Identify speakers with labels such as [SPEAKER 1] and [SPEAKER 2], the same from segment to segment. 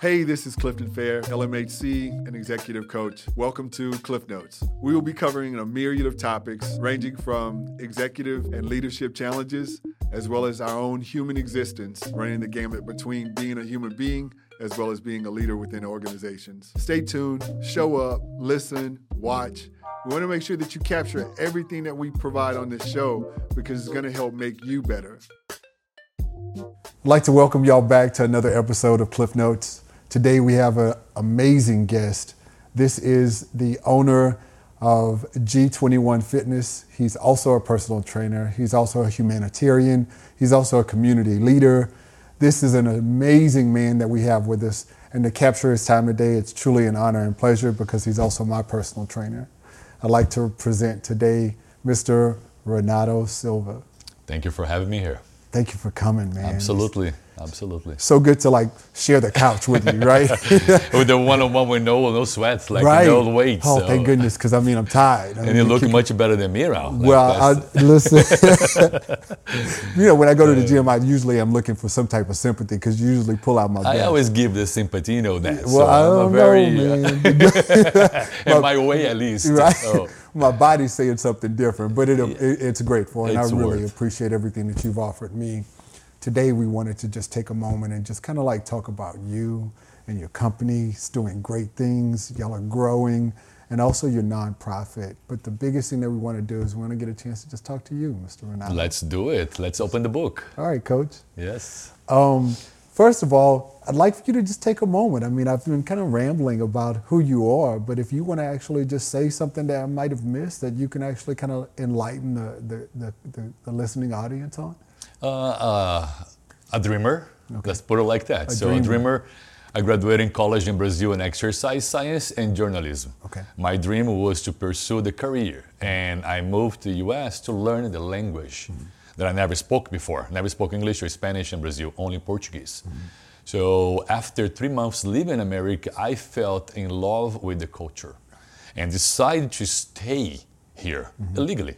[SPEAKER 1] Hey, this is Clifton Fair, LMHC and executive coach. Welcome to Klif Notes. We will be covering a myriad of topics ranging from executive and leadership challenges, as well as our own human existence, running the gamut between being a human being as well as being a leader within organizations. Stay tuned, show up, listen, watch. We want to make sure that you capture everything that we provide on this show because it's going to help make you better. I'd like to welcome y'all back to another episode of Klif Notes. Today we have an amazing guest. This is the owner of G21 Fitness. He's also a personal trainer. He's also a humanitarian. He's also a community leader. This is an amazing man that we have with us. And to capture his time today, it's truly an honor and pleasure because he's also my personal trainer. I'd like to present today Mr. Renato Silva.
[SPEAKER 2] Thank you for having me here.
[SPEAKER 1] Thank you for coming, man.
[SPEAKER 2] Absolutely. Absolutely.
[SPEAKER 1] So good to like share the couch with you, right?
[SPEAKER 2] with the one-on-one with no no sweats, like right. no weight.
[SPEAKER 1] Oh, so. thank goodness, because I mean I'm tired. I
[SPEAKER 2] and
[SPEAKER 1] mean,
[SPEAKER 2] you look much better than me around.
[SPEAKER 1] Like well, I, listen. you know, when I go to the gym, I usually am looking for some type of sympathy because you usually pull out my.
[SPEAKER 2] I always give the sympathy, you know that.
[SPEAKER 1] Well, so I don't I'm a very, know, uh, man.
[SPEAKER 2] in my way, at least.
[SPEAKER 1] Right. So. My body's saying something different, but it, yeah. it it's grateful, and it's I really worth. appreciate everything that you've offered me today we wanted to just take a moment and just kind of like talk about you and your company. It's doing great things. Y'all are growing and also your nonprofit. But the biggest thing that we want to do is we want to get a chance to just talk to you, Mr. Renato.
[SPEAKER 2] Let's do it. Let's open the book.
[SPEAKER 1] All right, Coach.
[SPEAKER 2] Yes.
[SPEAKER 1] Um, first of all, I'd like for you to just take a moment. I mean, I've been kind of rambling about who you are, but if you want to actually just say something that I might have missed that you can actually kind of enlighten the, the, the, the, the listening audience on.
[SPEAKER 2] Uh, uh, a dreamer. Okay. Let's put it like that.
[SPEAKER 1] A
[SPEAKER 2] so
[SPEAKER 1] dreamer.
[SPEAKER 2] a dreamer. I graduated in college in Brazil in exercise science and journalism.
[SPEAKER 1] Okay.
[SPEAKER 2] My dream was to pursue the career, and I moved to the U.S. to learn the language mm-hmm. That I never spoke before. Never spoke English or Spanish in Brazil, only Portuguese. Mm-hmm. So after three months living in America, I felt in love with the culture, and decided to stay here mm-hmm. illegally.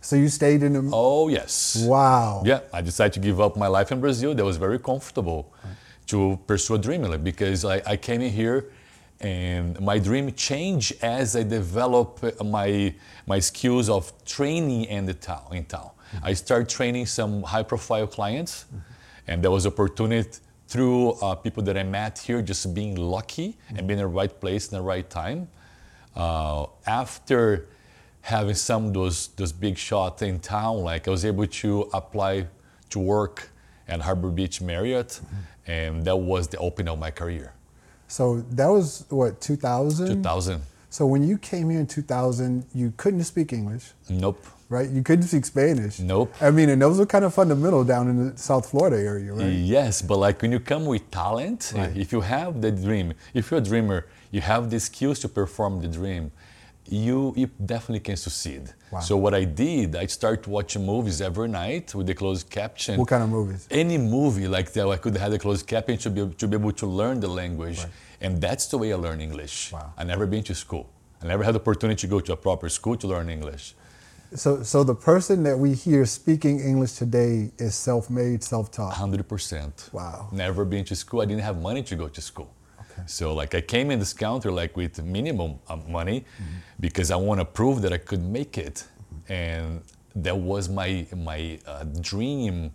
[SPEAKER 1] So you stayed in the.
[SPEAKER 2] Oh yes.
[SPEAKER 1] Wow.
[SPEAKER 2] Yeah, I decided to give up my life in Brazil. That was very comfortable right. to pursue a dream because I, I came in here, and my dream changed as I developed my my skills of training in the town in town. I started training some high-profile clients, mm-hmm. and there was opportunity through uh, people that I met here, just being lucky and being in the right place in the right time. Uh, after having some of those those big shots in town. Like I was able to apply to work at Harbor Beach Marriott, mm-hmm. and that was the opening of my career.
[SPEAKER 1] So that was what 2000.
[SPEAKER 2] 2000.
[SPEAKER 1] So when you came here in 2000, you couldn't speak English.
[SPEAKER 2] Nope.
[SPEAKER 1] Right? You couldn't speak Spanish.
[SPEAKER 2] Nope.
[SPEAKER 1] I mean, and those are kind of fundamental down in the South Florida area, right?
[SPEAKER 2] Yes, but like when you come with talent, right. if you have the dream, if you're a dreamer, you have the skills to perform the dream you, you definitely can succeed.
[SPEAKER 1] Wow.
[SPEAKER 2] So what I did, I started watching movies every night with the closed caption.
[SPEAKER 1] What kind of movies?
[SPEAKER 2] Any movie like that, I could have the closed caption to be, to be able to learn the language.
[SPEAKER 1] Right.
[SPEAKER 2] And that's the way I learn English.
[SPEAKER 1] Wow.
[SPEAKER 2] I never been to school. I never had the opportunity to go to a proper school to learn English.
[SPEAKER 1] So, so the person that we hear speaking English today is self-made, self-taught.
[SPEAKER 2] Hundred percent.
[SPEAKER 1] Wow.
[SPEAKER 2] Never been to school. I didn't have money to go to school. Okay. So like I came in this counter like with minimum money mm-hmm. because I want to prove that I could make it, mm-hmm. and that was my my uh, dream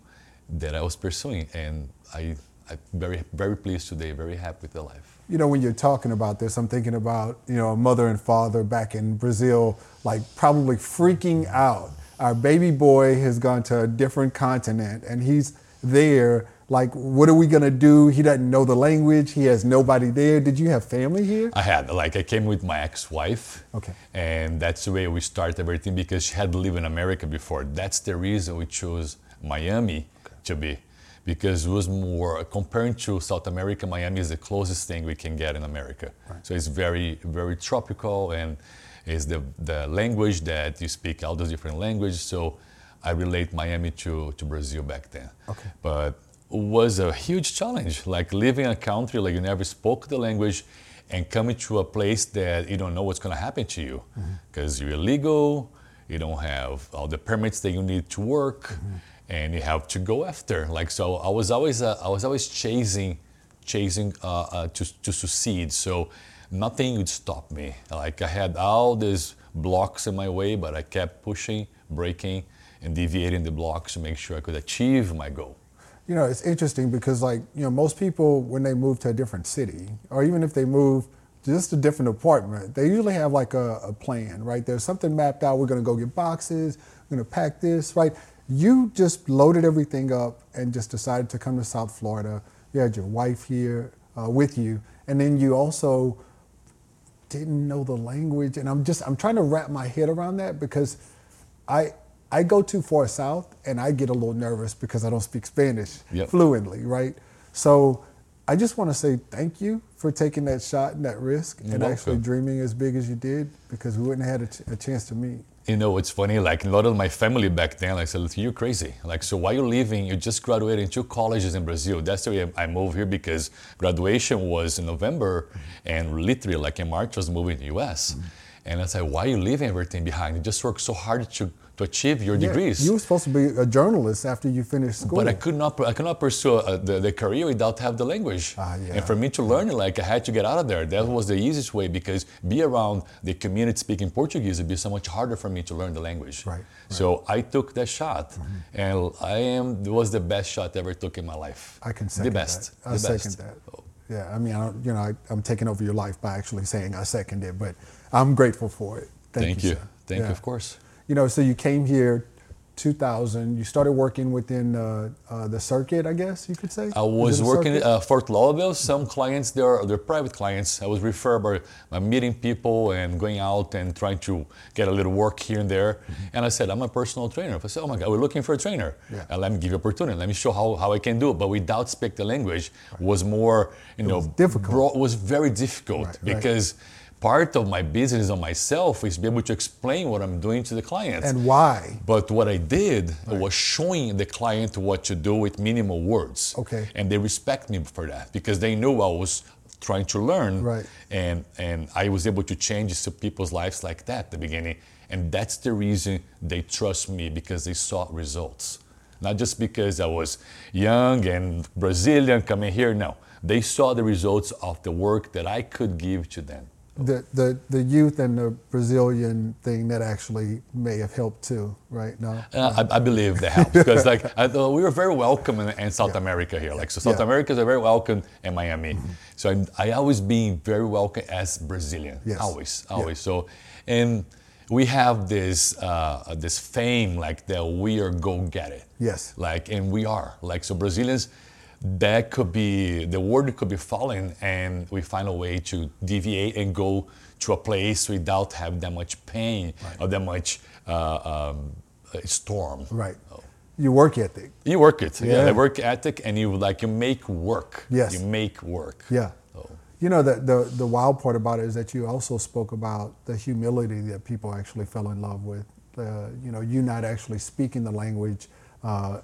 [SPEAKER 2] that I was pursuing, and I I'm very very pleased today, very happy with the life.
[SPEAKER 1] You know, when you're talking about this, I'm thinking about you know a mother and father back in Brazil, like probably freaking out. Our baby boy has gone to a different continent, and he's there. Like what are we gonna do? He doesn't know the language. He has nobody there. Did you have family here?
[SPEAKER 2] I had like i came with my ex-wife.
[SPEAKER 1] Okay.
[SPEAKER 2] And that's the way we started everything because she had lived in america before. That's the reason we chose miami okay. to be because it was more comparing to south america miami is the closest thing we can get in america
[SPEAKER 1] right.
[SPEAKER 2] so it's very very tropical and is the, the language that you speak all those different languages so i relate miami to, to brazil back then
[SPEAKER 1] okay.
[SPEAKER 2] but was a huge challenge. Like living in a country like you never spoke the language and coming to a place that you don't know what's going to happen to you because mm-hmm. you're illegal, you don't have all the permits that you need to work, mm-hmm. And you have to go after. Like so, I was always uh, I was always chasing, chasing uh, uh, to to succeed. So nothing would stop me. Like I had all these blocks in my way, but I kept pushing, breaking, and deviating the blocks to make sure I could achieve my goal.
[SPEAKER 1] You know, it's interesting because like you know most people when they move to a different city, or even if they move just a different apartment, they usually have like a, a plan, right? There's something mapped out. We're going to go get boxes. We're going to pack this, right? You just loaded everything up and just decided to come to South Florida. You had your wife here uh, with you, and then you also didn't know the language. And I'm just I'm trying to wrap my head around that because I I go too far south and I get a little nervous because I don't speak Spanish
[SPEAKER 2] Yep.
[SPEAKER 1] fluently, right? So I just want to say thank you for taking that shot and that risk
[SPEAKER 2] You're
[SPEAKER 1] and actually dreaming as big as you did because we wouldn't have had a, ch- a chance to meet.
[SPEAKER 2] You know, it's funny, like a lot of my family back then, like said, you're crazy. Like, so why you leaving? You just graduated two colleges in Brazil. That's the way I moved here because graduation was in November and literally like in March I was moving to the US. And I said, why are you leaving everything behind? You just worked so hard to, to achieve your
[SPEAKER 1] Yeah,
[SPEAKER 2] degrees.
[SPEAKER 1] You were supposed to be a journalist after you finished school.
[SPEAKER 2] But I could not, I could not pursue uh, the, the career without have the language.
[SPEAKER 1] Ah, yeah.
[SPEAKER 2] And for me to learn it, like I had to get out of there. That was the easiest way because be around the community speaking Portuguese would be so much harder for me to learn the language.
[SPEAKER 1] Right, right.
[SPEAKER 2] So I took that shot, and I am it was the best shot I ever took in my life.
[SPEAKER 1] I can second
[SPEAKER 2] the best.
[SPEAKER 1] that. I
[SPEAKER 2] the
[SPEAKER 1] second
[SPEAKER 2] best.
[SPEAKER 1] that. Yeah, I mean, I don't, you know, I, I'm taking over your life by actually saying I second it, but I'm grateful for it. Thank,
[SPEAKER 2] Thank you.
[SPEAKER 1] sir.
[SPEAKER 2] Thank
[SPEAKER 1] Yeah.
[SPEAKER 2] you, of course.
[SPEAKER 1] You know, so you came here 2000. You started working within uh, uh, the circuit, I guess you could say.
[SPEAKER 2] I was
[SPEAKER 1] it
[SPEAKER 2] working at uh, Fort Lauderdale. Some clients, they're, they're private clients. I was referred by, by meeting people and going out and trying to get a little work here and there. And I said, I'm a personal trainer. I said, oh my God, we're looking for a trainer.
[SPEAKER 1] Yeah.
[SPEAKER 2] And let me give you opportunity. Let me show how, how I can do it. But without speak the language was more, you know,
[SPEAKER 1] was difficult.
[SPEAKER 2] broad- was very difficult
[SPEAKER 1] Right, right.
[SPEAKER 2] Part of my business on myself is to be able to explain what I'm doing to the clients.
[SPEAKER 1] and why?
[SPEAKER 2] But what I did was showing the client what to do with minimal words.
[SPEAKER 1] Okay.
[SPEAKER 2] And they respect me for that because they knew I was trying to learn.
[SPEAKER 1] Right.
[SPEAKER 2] And and I was able to change some people's lives like that at the beginning. And that's the reason they trust me because they saw results. Not just because I was young and Brazilian coming here. No. They saw the results of the work that I could give to them.
[SPEAKER 1] The, the the youth and the Brazilian thing that actually may have helped too, right? No.
[SPEAKER 2] Uh, I, I believe that helps because like I, we were very welcome in, in South America here. Like so, South
[SPEAKER 1] Yeah. Mm-hmm.
[SPEAKER 2] Americans are very welcome in Miami. So I, I always being very welcome as Brazilian.
[SPEAKER 1] Yes.
[SPEAKER 2] Always,
[SPEAKER 1] Yeah.
[SPEAKER 2] always. So and we have this uh, this fame like that we are go get it.
[SPEAKER 1] Yes.
[SPEAKER 2] Like and we are like so Brazilians. That could be the word could be falling, and we find a way to deviate and go to a place without having that much pain or that much uh, um, uh, storm.
[SPEAKER 1] Right. Your work ethic.
[SPEAKER 2] You work it. Yeah.
[SPEAKER 1] Yeah.
[SPEAKER 2] the work ethic, and you like you make work.
[SPEAKER 1] Yes.
[SPEAKER 2] You make work.
[SPEAKER 1] Yeah.
[SPEAKER 2] So,
[SPEAKER 1] You know, the, the, the wild part about it is that you also spoke about the humility that people actually fell in love with. Uh, you know, you not actually speaking the language uh,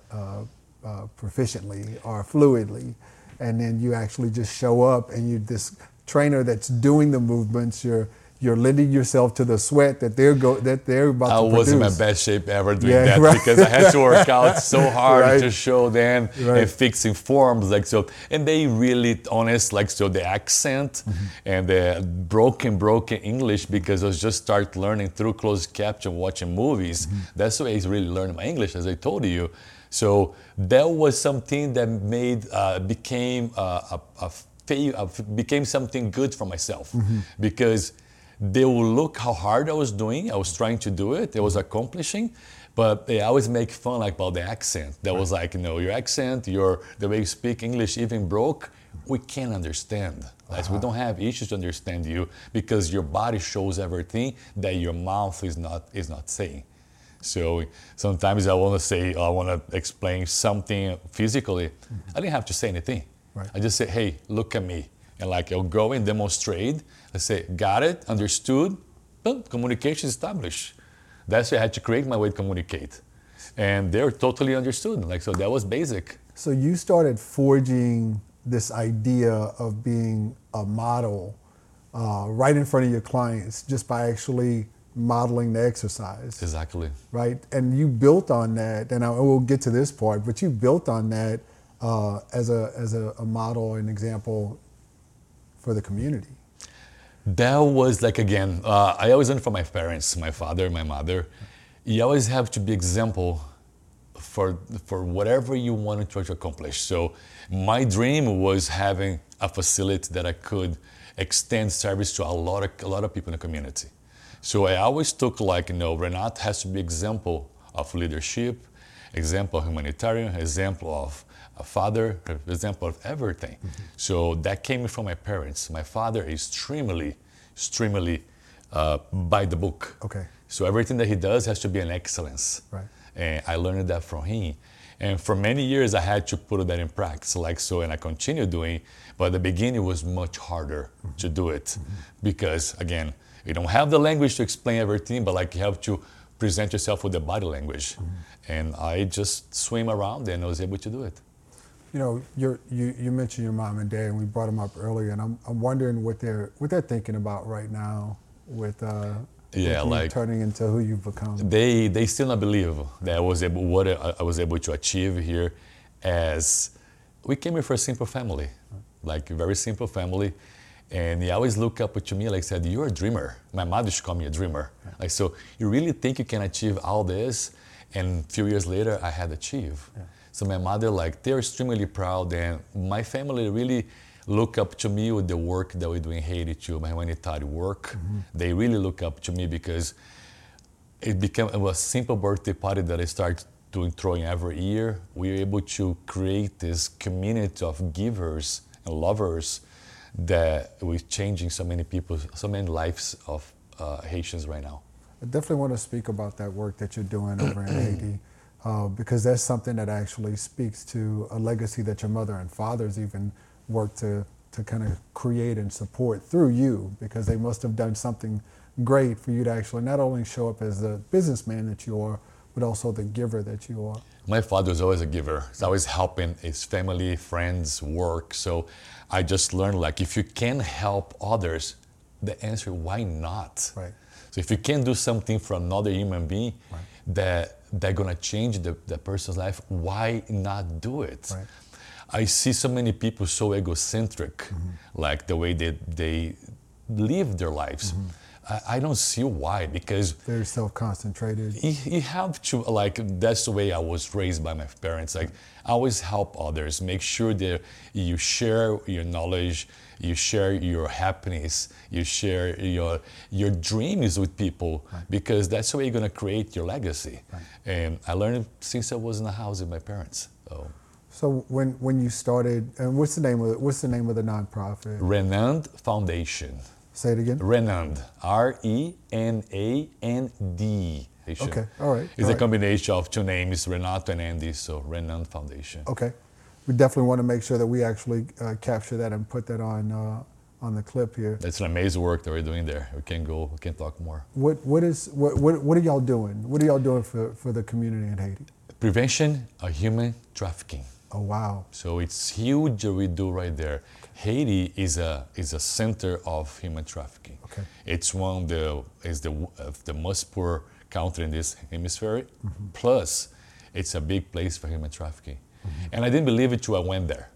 [SPEAKER 1] uh, proficiently or fluidly, and then you actually just show up and you this trainer that's doing the movements. You're you're lending yourself to the sweat that they're go that they're about
[SPEAKER 2] I
[SPEAKER 1] to
[SPEAKER 2] was in my best shape ever doing
[SPEAKER 1] Yeah,
[SPEAKER 2] that
[SPEAKER 1] right.
[SPEAKER 2] because I had to work out so hard
[SPEAKER 1] Right.
[SPEAKER 2] to show them
[SPEAKER 1] Right.
[SPEAKER 2] and fixing forms like so. And they really honest like so the accent
[SPEAKER 1] Mm-hmm.
[SPEAKER 2] and the broken broken English because I was just start learning through closed caption watching movies.
[SPEAKER 1] Mm-hmm.
[SPEAKER 2] That's the way I really learned my English as I told you. So that was something that made uh, became uh, a, a became something good for myself
[SPEAKER 1] Mm-hmm.
[SPEAKER 2] because they will look how hard I was doing. I was trying to do it. I was accomplishing, but they always make fun like about the accent. That was like, you know, your accent, your the way you speak English even broke. We can't understand. Like, we don't have issues to understand you because your body shows everything that your mouth is not is not saying. So sometimes I want to say, I want to explain something physically. I didn't have to say anything.
[SPEAKER 1] Right.
[SPEAKER 2] I just say, hey, look at me. And like I'll go and demonstrate. I say, got it, understood, boom, communication established. That's why I had to create my way to communicate. And they're totally understood. Like so that was basic.
[SPEAKER 1] So you started forging this idea of being a model uh, right in front of your clients just by actually modeling the exercise.
[SPEAKER 2] Exactly.
[SPEAKER 1] Right? And you built on that, and I, we'll get to this part, but you built on that uh, as, a, as a, a model and example for the community.
[SPEAKER 2] That was like again, uh, I always learned from my parents, my father, my mother. You always have to be example for for whatever you wanted to accomplish. So my dream was having a facility that I could extend service to a lot of a lot of people in the community. So I always took like you know Renat has to be example of leadership, example of humanitarian, example of a father, example of everything. Mm-hmm. So that came from my parents. My father is extremely, extremely uh, by the book.
[SPEAKER 1] Okay.
[SPEAKER 2] So everything that he does has to be an excellence.
[SPEAKER 1] Right.
[SPEAKER 2] And I learned that from him. And for many years, I had to put that in practice, like so, and I continue doing. But at the beginning, it was much harder mm-hmm. to do it mm-hmm. because, again, you don't have the language to explain everything, but like you have to present yourself with the body language. Mm-hmm. And I just swim around and I was able to do it.
[SPEAKER 1] You know, you you mentioned your mom and dad, and we brought them up earlier, and I'm, I'm wondering what they're what they're thinking about right now with uh,
[SPEAKER 2] yeah, like
[SPEAKER 1] turning into who you've become.
[SPEAKER 2] They they still not believe that I was able what I was able to achieve here, as we came here for a simple family, like a very simple family, and he always look up to me like said, "You're a dreamer." My mother used to call me a dreamer. Yeah. Like so, you really think you can achieve all this? And a few years later, I had achieved. Yeah. So my mother, like, they're extremely proud, and my family really look up to me with the work that we do in Haiti too, my humanitarian work. Mm-hmm. They really look up to me because it became it was a simple birthday party that I started doing throwing every year. We were able to create this community of givers and lovers that we're changing so many people, so many lives of uh, Haitians right now.
[SPEAKER 1] I definitely want to speak about that work that you're doing over in Haiti. Uh, because that's something that actually speaks to a legacy that your mother and fathers even worked to, to kind of create and support through you because they must have done something great for you to actually not only show up as the businessman that you are, but also the giver that you are.
[SPEAKER 2] My father was always a giver. He's always helping his family, friends, work. So I just learned like if you can help others, the answer why not?
[SPEAKER 1] Right.
[SPEAKER 2] So if you can do something for another human being
[SPEAKER 1] right.
[SPEAKER 2] that they're gonna change the, the person's life, why not do it?
[SPEAKER 1] Right.
[SPEAKER 2] I see so many people so egocentric, mm-hmm. like the way they, they live their lives. Mm-hmm. I, I, don't see why because
[SPEAKER 1] they're self-concentrated.
[SPEAKER 2] You, you, have to like that's the way I was raised by my parents. Like always help others, make sure that you share your knowledge, you share your happiness, you share your your dreams with people right. because that's the way you're gonna create your legacy.
[SPEAKER 1] Right.
[SPEAKER 2] And I learned since I was in the house with my parents. So.
[SPEAKER 1] So when, when you started, and what's the name of what's the name of the nonprofit?
[SPEAKER 2] Renand Foundation.
[SPEAKER 1] Say it again.
[SPEAKER 2] Renand, R E N A N D.
[SPEAKER 1] Okay, all right.
[SPEAKER 2] It's
[SPEAKER 1] all
[SPEAKER 2] a
[SPEAKER 1] right.
[SPEAKER 2] combination of two names, Renato and Andy, so Renand Foundation.
[SPEAKER 1] Okay, we definitely want to make sure that we actually uh, capture that and put that on uh, on the clip here.
[SPEAKER 2] That's an amazing work that we're doing there. We can go, we can talk more.
[SPEAKER 1] What what is what what, what are y'all doing? What are y'all doing for, for the community in Haiti?
[SPEAKER 2] Prevention of human trafficking.
[SPEAKER 1] Oh wow!
[SPEAKER 2] So it's huge what we do right there. Haiti is a is a center of human trafficking.
[SPEAKER 1] Okay.
[SPEAKER 2] It's one of the is the uh, the most poor country in this hemisphere. Mm-hmm. Plus, it's a big place for human trafficking. Mm-hmm. And I didn't believe it till I went there.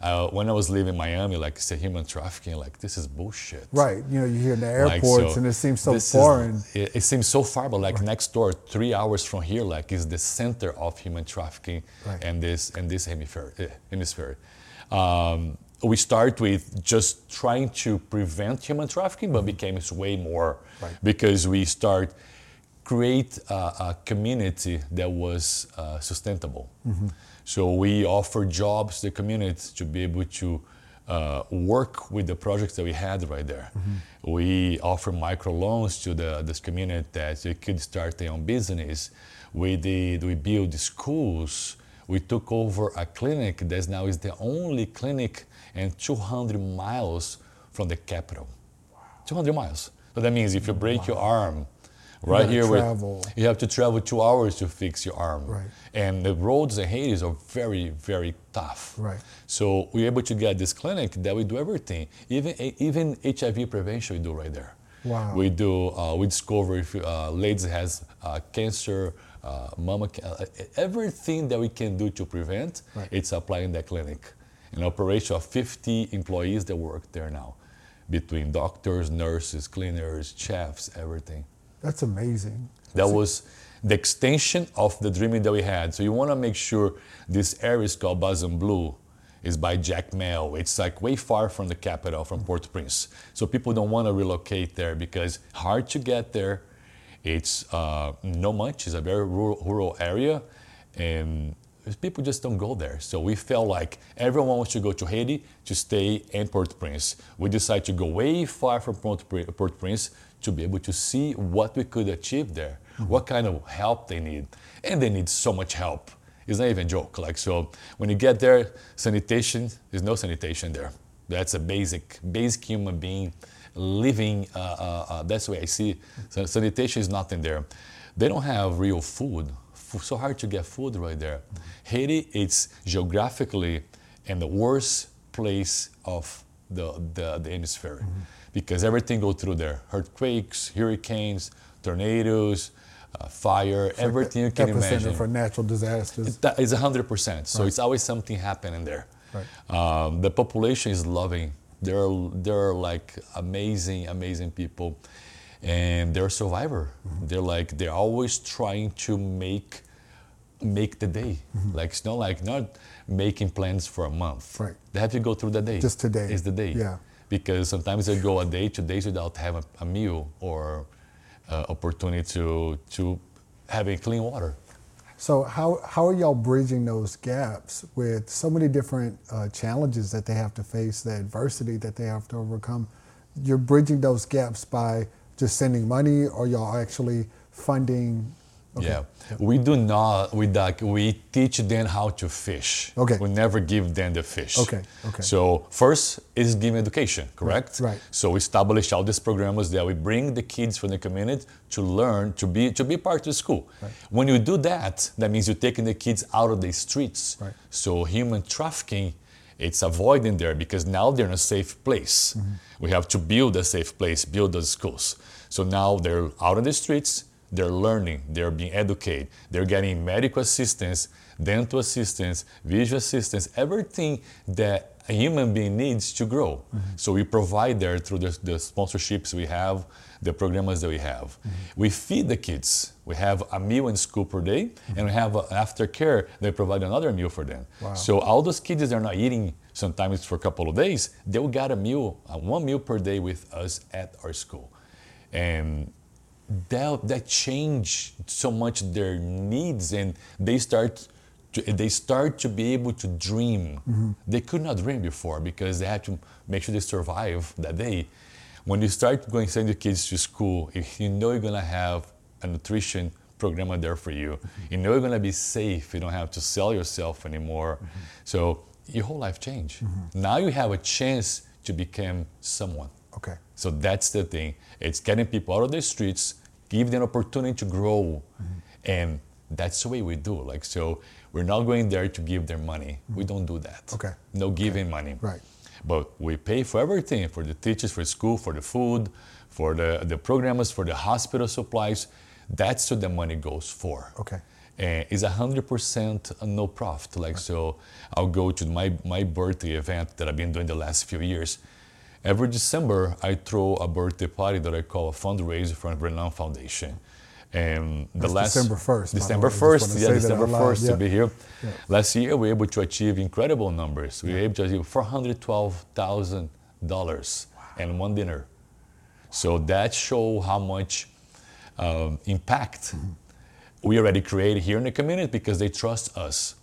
[SPEAKER 2] Uh, when I was living in Miami, like I said, human trafficking, like this is bullshit.
[SPEAKER 1] Right. You know, you hear in the airports
[SPEAKER 2] like,
[SPEAKER 1] so and it seems so foreign.
[SPEAKER 2] Is, it, it, seems so far, but like right. next door, three hours from here, like is the center of human trafficking
[SPEAKER 1] right.
[SPEAKER 2] and this and this hemisphere. Eh, hemisphere. Um, we start with just trying to prevent human trafficking, but became way more
[SPEAKER 1] right.
[SPEAKER 2] because we start create a, a community that was uh, sustainable.
[SPEAKER 1] Mm-hmm.
[SPEAKER 2] So we offer jobs to the community to be able to uh, work with the projects that we had right there.
[SPEAKER 1] Mm-hmm.
[SPEAKER 2] We offer microloans to the this community that they could start their own business. We did we build schools. We took over a clinic that now is the only clinic and 200 miles from the capital.
[SPEAKER 1] Wow.
[SPEAKER 2] 200 miles. So that means if you break
[SPEAKER 1] wow.
[SPEAKER 2] your arm, right you here
[SPEAKER 1] travel.
[SPEAKER 2] With, you have to travel two hours to fix your arm
[SPEAKER 1] right.
[SPEAKER 2] and the roads in haiti are very very tough
[SPEAKER 1] right
[SPEAKER 2] so we're able to get this clinic that we do everything even even hiv prevention we do right there
[SPEAKER 1] Wow.
[SPEAKER 2] We do, uh, we discover if uh, ladies has uh, cancer, uh, mama, uh, everything that we can do to prevent,
[SPEAKER 1] Right.
[SPEAKER 2] it's applied in that clinic. An operation of 50 employees that work there now, between doctors, nurses, cleaners, chefs, everything.
[SPEAKER 1] That's amazing.
[SPEAKER 2] That was the extension of the dreaming that we had. So you want to make sure this area is called Bassin Bleu is by Jacmel. It's like way far from the capital, from Port-au-Prince. So people don't want to relocate there because hard to get there. It's uh, no much. It's a very rural, rural area, and people just don't go there. So we felt like everyone wants to go to Haiti to stay in Port-au-Prince. We decided to go way far from Port- Port-au-Prince to be able to see what we could achieve there, what kind of help they need, and they need so much help. It's not even a joke. Like so, when you get there, sanitation there's no sanitation there. That's a basic, basic human being living. Uh, uh, uh, that's the way I see. So sanitation is nothing there. They don't have real food. So hard to get food right there. Haiti, it's geographically in the worst place of the the, the hemisphere because everything goes through there. Earthquakes, hurricanes, tornadoes, uh, fire, everything you can imagine.
[SPEAKER 1] for natural disasters.
[SPEAKER 2] That is 100%. So it's always something happening there.
[SPEAKER 1] Right.
[SPEAKER 2] Um, the population is loving. They're, they're like amazing, amazing people. And they're a survivor.
[SPEAKER 1] Mm-hmm.
[SPEAKER 2] They're like, they're always trying to make make the day.
[SPEAKER 1] Mm-hmm.
[SPEAKER 2] Like it's not like not making plans for a month.
[SPEAKER 1] Right.
[SPEAKER 2] They have to go through the day.
[SPEAKER 1] Just today.
[SPEAKER 2] Is the day.
[SPEAKER 1] Yeah.
[SPEAKER 2] Because sometimes they go a day, two days without having a meal or uh, opportunity to to having clean water.
[SPEAKER 1] So how, how are y'all bridging those gaps with so many different uh, challenges that they have to face, the adversity that they have to overcome? You're bridging those gaps by just sending money, or y'all actually funding? Okay.
[SPEAKER 2] Yeah, we do not. We like we teach them how to fish.
[SPEAKER 1] Okay.
[SPEAKER 2] We never give them the fish.
[SPEAKER 1] Okay, okay.
[SPEAKER 2] So first is give education, correct?
[SPEAKER 1] right.
[SPEAKER 2] So we establish all these programs that we bring the kids from the community to learn to be to be part of the school.
[SPEAKER 1] Right.
[SPEAKER 2] When you do that, that means you're taking the kids out of the streets.
[SPEAKER 1] Right.
[SPEAKER 2] So human trafficking, it's avoiding there because now they're in a safe place.
[SPEAKER 1] Mm-hmm.
[SPEAKER 2] We have to build a safe place, build those schools. So now they're out on the streets, they're learning, they're being educated, they're getting medical assistance, dental assistance, visual assistance, everything that a human being needs to grow. So we provide there through the, the sponsorships we have, the programs that we have. We feed the kids. We have a meal in school per day, and we have aftercare. They provide another meal for them.
[SPEAKER 1] Wow.
[SPEAKER 2] So all those kids that are not eating sometimes for a couple of days, they will get a meal, uh, one meal per day with us at our school, and that that change so much their needs, and they start. To, they start to be able to dream. Mm-hmm. They could not dream before because they had to make sure they survive that day. When you start going send your kids to school, if you know you're gonna have a nutrition program there for you, mm-hmm. you know you're gonna be safe. You don't have to sell yourself anymore. Mm-hmm. So your whole life changed. Now you have a chance to become someone.
[SPEAKER 1] Okay.
[SPEAKER 2] So that's the thing. It's getting people out of the streets, give them opportunity to grow, mm-hmm. and that's the way we do. Like so, we're not going there to give them money. We mm-hmm. don't do that.
[SPEAKER 1] Okay.
[SPEAKER 2] No giving money.
[SPEAKER 1] Right.
[SPEAKER 2] But we pay for everything for the teachers, for school, for the food, for the, the programmers, for the hospital supplies. That's what the money goes for.
[SPEAKER 1] Okay.
[SPEAKER 2] And it's 100% no profit. Like, so I'll go to my, my birthday event that I've been doing the last few years. Every December, I throw a birthday party that I call a fundraiser for the Renand Foundation. And the
[SPEAKER 1] That's
[SPEAKER 2] last
[SPEAKER 1] December 1st,
[SPEAKER 2] December
[SPEAKER 1] way. I just wanna
[SPEAKER 2] 1st,
[SPEAKER 1] say
[SPEAKER 2] yeah, December
[SPEAKER 1] out loud,
[SPEAKER 2] 1st
[SPEAKER 1] yeah.
[SPEAKER 2] to be here.
[SPEAKER 1] Yeah.
[SPEAKER 2] Last year, we were able to achieve incredible numbers. We were able to achieve $412,000 and one dinner. So that show how much um, impact we already created here in the community because they trust us.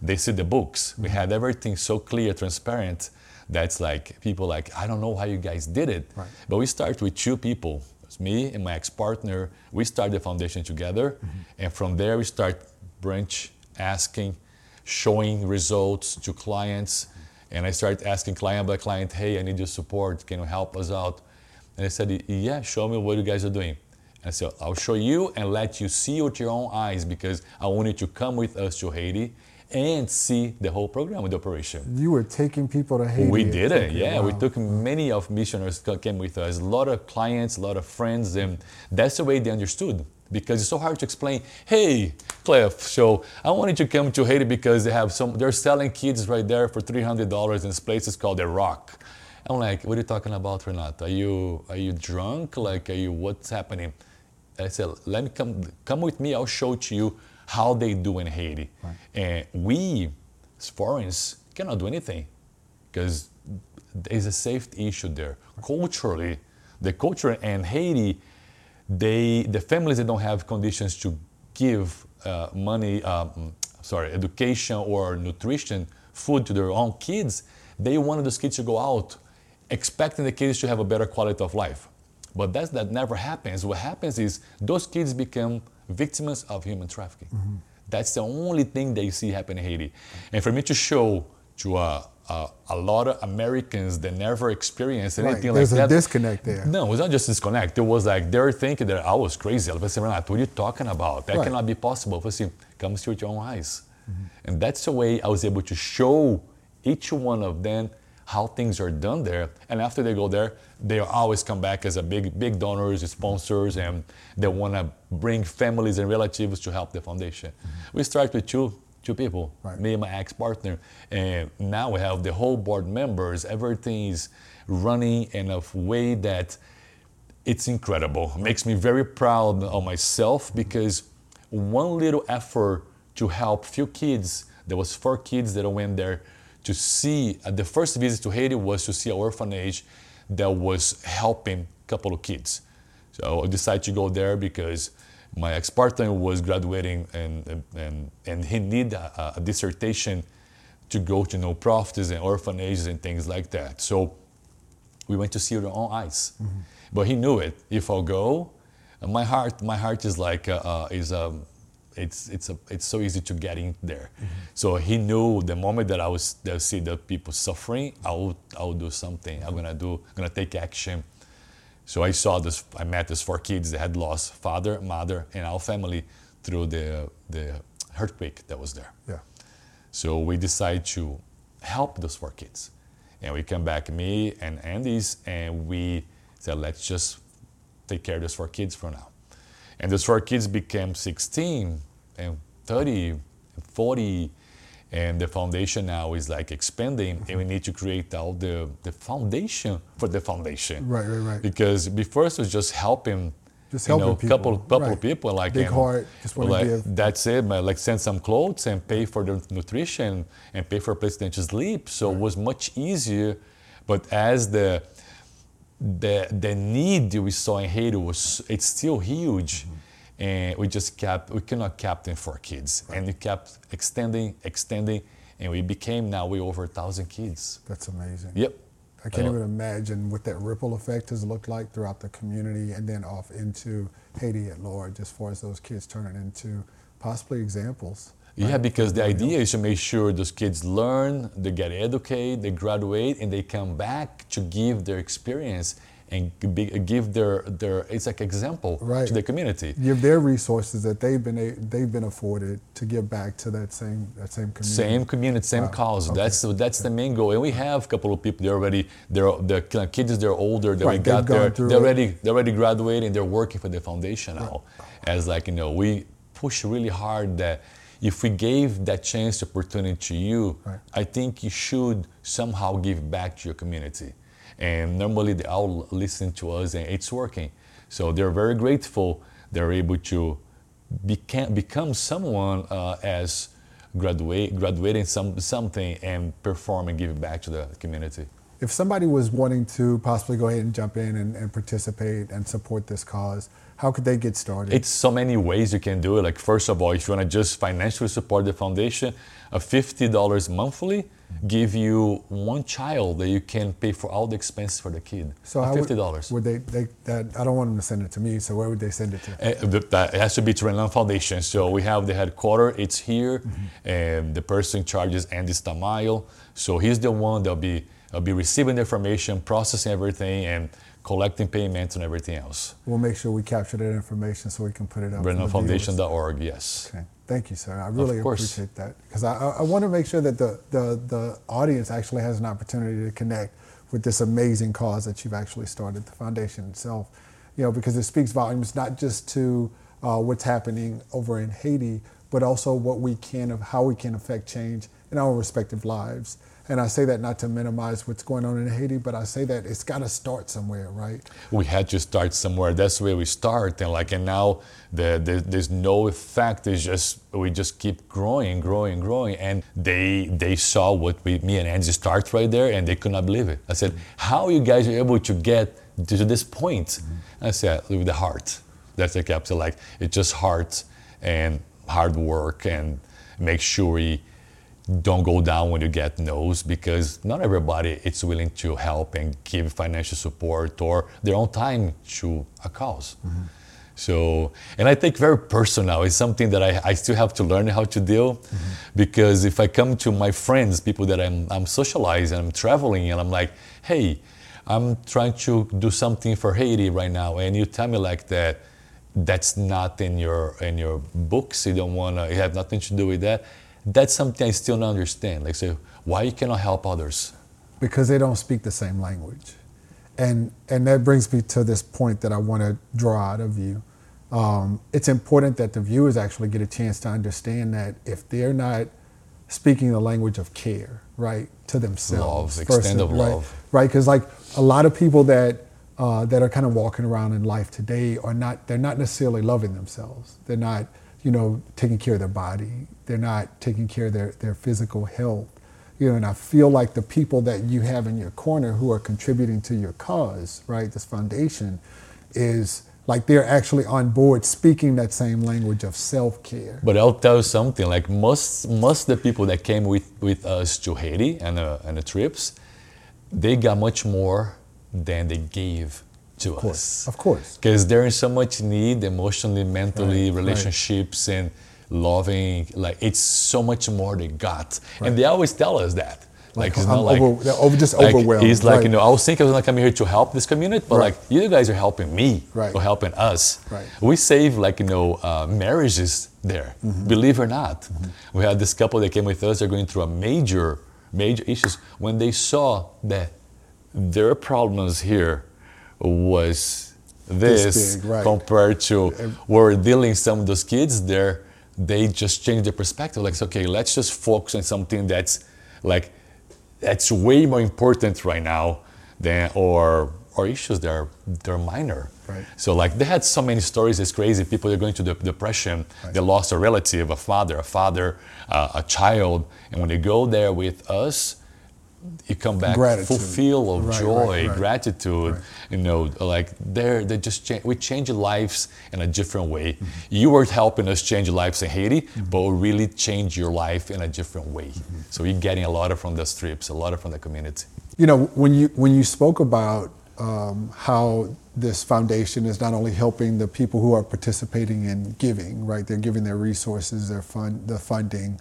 [SPEAKER 2] They see the books. We had everything so clear, transparent. That's like people like I don't know how you guys did it,
[SPEAKER 1] Right.
[SPEAKER 2] but we start with two people. It's me and my ex-partner. We start the foundation together, mm-hmm. and from there we start branch asking, showing results to clients, and I start asking client by client, "Hey, I need your support. Can you help us out?" And they said, "Yeah, show me what you guys are doing." And I said, "I'll show you and let you see with your own eyes because I want you to come with us to Haiti and see the whole program with the operation.
[SPEAKER 1] You were taking people to Haiti.
[SPEAKER 2] We did it, yeah.
[SPEAKER 1] Wow.
[SPEAKER 2] We took many of missionaries came with us, a lot of clients, a lot of friends, and that's the way they understood. Because it's so hard to explain. Hey, Cliff, so I wanted to come to Haiti because they have some. They're selling kids right there for three hundred dollars in this place. It's called the Rock. I'm like, what are you talking about, Renato? Are you are you drunk? Like, are you what's happening? I said, let me come come with me. I'll show it to you how they do in Haiti. And we, as foreigners, cannot do anything because there's a safety issue there. Culturally, the culture in Haiti, they the families that don't have conditions to give uh, money, um, sorry, education or nutrition, food to their own kids, they wanted those kids to go out, expecting the kids to have a better quality of life. But that's, that never happens. What happens is those kids become victims of human trafficking. That's the only thing they see happen in Haiti. And for me to show to a, a, a lot of Americans that never experienced anything
[SPEAKER 1] Right,
[SPEAKER 2] anything
[SPEAKER 1] There's
[SPEAKER 2] like
[SPEAKER 1] a
[SPEAKER 2] that.
[SPEAKER 1] disconnect there.
[SPEAKER 2] No, it was not just disconnect. It was like they're thinking that I was crazy. I was saying, Renato, what are you talking about? That
[SPEAKER 1] Right.
[SPEAKER 2] cannot be possible. I was come see with your own eyes. And that's the way I was able to show each one of them how things are done there. And after they go there, they always come back as a big, big donors, sponsors, and they want to bring families and relatives to help the foundation. Mm-hmm. We start with two, two people,
[SPEAKER 1] Right.
[SPEAKER 2] me and my ex-partner, and now we have the whole board members. Everything is running in a way that it's incredible. It makes me very proud of myself because one little effort to help few kids, there was four kids that went there to see, uh, the first visit to Haiti was to see an orphanage that was helping a couple of kids. So I decided to go there because my ex-partner was graduating and, and, and he needed a, a dissertation to go to no profits and orphanages and things like that. So we went to see with our own eyes. But he knew it. If I'll go, uh, my heart, my heart is like uh, uh, is um, it's it's a, it's so easy to get in there. So he knew the moment that I was that I see the people suffering, I will I will do something. I'm gonna do I'm gonna take action. So I saw this. I met these four kids that had lost father, mother, and our family through the the earthquake that was there.
[SPEAKER 1] Yeah.
[SPEAKER 2] So we decided to help those four kids. And we come back, me and Andy's, and we said, let's just take care of those four kids for now. And those four kids became 16 and 30 and 40. And the foundation now is like expanding, and we need to create all the, the foundation for the foundation.
[SPEAKER 1] Right, right, right.
[SPEAKER 2] Because before it was just helping,
[SPEAKER 1] Just
[SPEAKER 2] you know,
[SPEAKER 1] helping people,
[SPEAKER 2] couple, couple
[SPEAKER 1] right.
[SPEAKER 2] of people like
[SPEAKER 1] Big
[SPEAKER 2] and-
[SPEAKER 1] heart, just wanna give.
[SPEAKER 2] That's it, man. Like send some clothes and pay for the nutrition and pay for a place to sleep. So it was much easier. But as the the the need we saw in Haiti was it's still huge. And we just kept we cannot kept in for kids. And we kept extending, extending, and we became now we over a thousand kids.
[SPEAKER 1] That's amazing.
[SPEAKER 2] Yep.
[SPEAKER 1] I can't
[SPEAKER 2] Uh,
[SPEAKER 1] even imagine what that ripple effect has looked like throughout the community and then off into Haiti at large as far as those kids turning into possibly examples.
[SPEAKER 2] Yeah, because the idea is to make sure those kids learn, they get educated, they graduate, and they come back to give their experience and be, give their, their it's like example
[SPEAKER 1] Right.
[SPEAKER 2] to the community.
[SPEAKER 1] Give their resources that they've been a, they've been afforded to give back to that same that same community.
[SPEAKER 2] Same community, same
[SPEAKER 1] Wow.
[SPEAKER 2] cause.
[SPEAKER 1] Okay.
[SPEAKER 2] That's that's the main goal. And we have a couple of people. They're already they're the kids. They're older. We
[SPEAKER 1] Right,
[SPEAKER 2] got there. They're already they're already graduating. They're working for the foundation now. As like you know, we push really hard that if we gave that chance opportunity to you,
[SPEAKER 1] Right.
[SPEAKER 2] I think you should somehow give back to your community. And normally they all listen to us, and it's working. So they're very grateful. They're able to become, become someone uh, as graduate, graduating some, something and perform and give back to the community.
[SPEAKER 1] If somebody was wanting to possibly go ahead and jump in and, and participate and support this cause, how could they get started?
[SPEAKER 2] It's so many ways you can do it. Like first of all, if you want to just financially support the foundation, a fifty dollars monthly give you one child that you can pay for all the expenses for the kid.
[SPEAKER 1] so how would-
[SPEAKER 2] fifty dollars.
[SPEAKER 1] Would they, they that I don't want them to send it to me, so where would they send it to?
[SPEAKER 2] Uh, the- that has to be to Renand Foundation. So we have the headquarters, it's here,
[SPEAKER 1] Mm-hmm.
[SPEAKER 2] and the person in charge is Andy Stamayo. So he's the one that'll be I'll be receiving the information, processing everything, and collecting payments and everything else.
[SPEAKER 1] We'll make sure we capture that information so we can put it up.
[SPEAKER 2] Renandfoundation.org, yes.
[SPEAKER 1] Okay. Thank you, sir. I really appreciate that because I, I, I want to make sure that the, the, the audience actually has an opportunity to connect with this amazing cause that you've actually started, the foundation itself. You know, because it speaks volumes not just to uh, what's happening over in Haiti, but also what we can of how we can affect change in our respective lives. And I say that not to minimize what's going on in Haiti, but I say that it's got to start somewhere, right?
[SPEAKER 2] we had to start somewhere. That's where we start, and like, and now the, the, there's no effect. It's just we just keep growing, growing, growing. And they they saw what we, me and Angie start right there, and they could not believe it. I said, "How you guys are able to get to this point?" Mm-hmm. I said, "With the heart." That's the capital. Like it's just heart and hard work, and make sure we don't go down when you get no's because not everybody is willing to help and give financial support or their own time to a because So, and I take very personal. It's something that I, I still have to learn how to deal because if I come to my friends, people that I'm, I'm socializing, I'm traveling, and I'm like, hey, I'm trying to do something for Haiti right now, and you tell me like that, that's not in your in your books. You don't wanna. You have nothing to do with that. That's something I still don't understand. Like, say, why you cannot help others?
[SPEAKER 1] because they don't speak the same language. And, and that brings me to this point that I want to draw out of you. Um, it's important that the viewers actually get a chance to understand that if they're not speaking the language of care, right, to themselves,
[SPEAKER 2] Love, extent of
[SPEAKER 1] right,
[SPEAKER 2] love.
[SPEAKER 1] right, because like a lot of people that uh, that are kind of walking around in life today are not they're not necessarily loving themselves. They're not you know taking care of their body. They're not taking care of their their physical health you know, and I feel like the people that you have in your corner who are contributing to your cause, right, this foundation, is like they're actually on board speaking that same language of self-care.
[SPEAKER 2] But I'll tell you something. Like most most of the people that came with, with us to Haiti and uh, and the trips, they got much more than they gave to
[SPEAKER 1] Of course,
[SPEAKER 2] us.
[SPEAKER 1] of course.
[SPEAKER 2] Because they're in so much need, emotionally, mentally,
[SPEAKER 1] Right, right.
[SPEAKER 2] relationships, and loving. Like it's so much more they got, and they always tell us that. Like, it's
[SPEAKER 1] I'm
[SPEAKER 2] not like
[SPEAKER 1] over- they're over- just
[SPEAKER 2] like,
[SPEAKER 1] overwhelmed,
[SPEAKER 2] It's like
[SPEAKER 1] right.
[SPEAKER 2] you know, I was thinking I was gonna come here to help this community, but
[SPEAKER 1] Right.
[SPEAKER 2] like you guys are helping me,
[SPEAKER 1] Right.
[SPEAKER 2] or helping us.
[SPEAKER 1] Right.
[SPEAKER 2] We save like you know uh, marriages there,
[SPEAKER 1] Mm-hmm.
[SPEAKER 2] believe it or not. We had this couple that came with us. They're going through a major, major issues. When they saw that their problems here was
[SPEAKER 1] This
[SPEAKER 2] this,
[SPEAKER 1] big, right.
[SPEAKER 2] compared to we're dealing some of those kids there, they just change their perspective. Like, okay, let's just focus on something that's like that's way more important right now than or or issues that are they're minor.
[SPEAKER 1] Right.
[SPEAKER 2] So like they had so many stories. It's crazy. People are going to the depression. They lost a relative, a father, a father, uh, a child, and when they go there with us, you come back
[SPEAKER 1] Gratitude.
[SPEAKER 2] fulfilled of
[SPEAKER 1] Right,
[SPEAKER 2] joy,
[SPEAKER 1] right, right.
[SPEAKER 2] gratitude. You know, like they're they just change, we change lives in a different way. You were helping us change lives in Haiti, but we really change your life in a different way. So you're getting a lot of from the trips, a lot of from the community.
[SPEAKER 1] You know, when you when you spoke about um, how this foundation is not only helping the people who are participating in giving, right? They're giving their resources, their fund, the funding.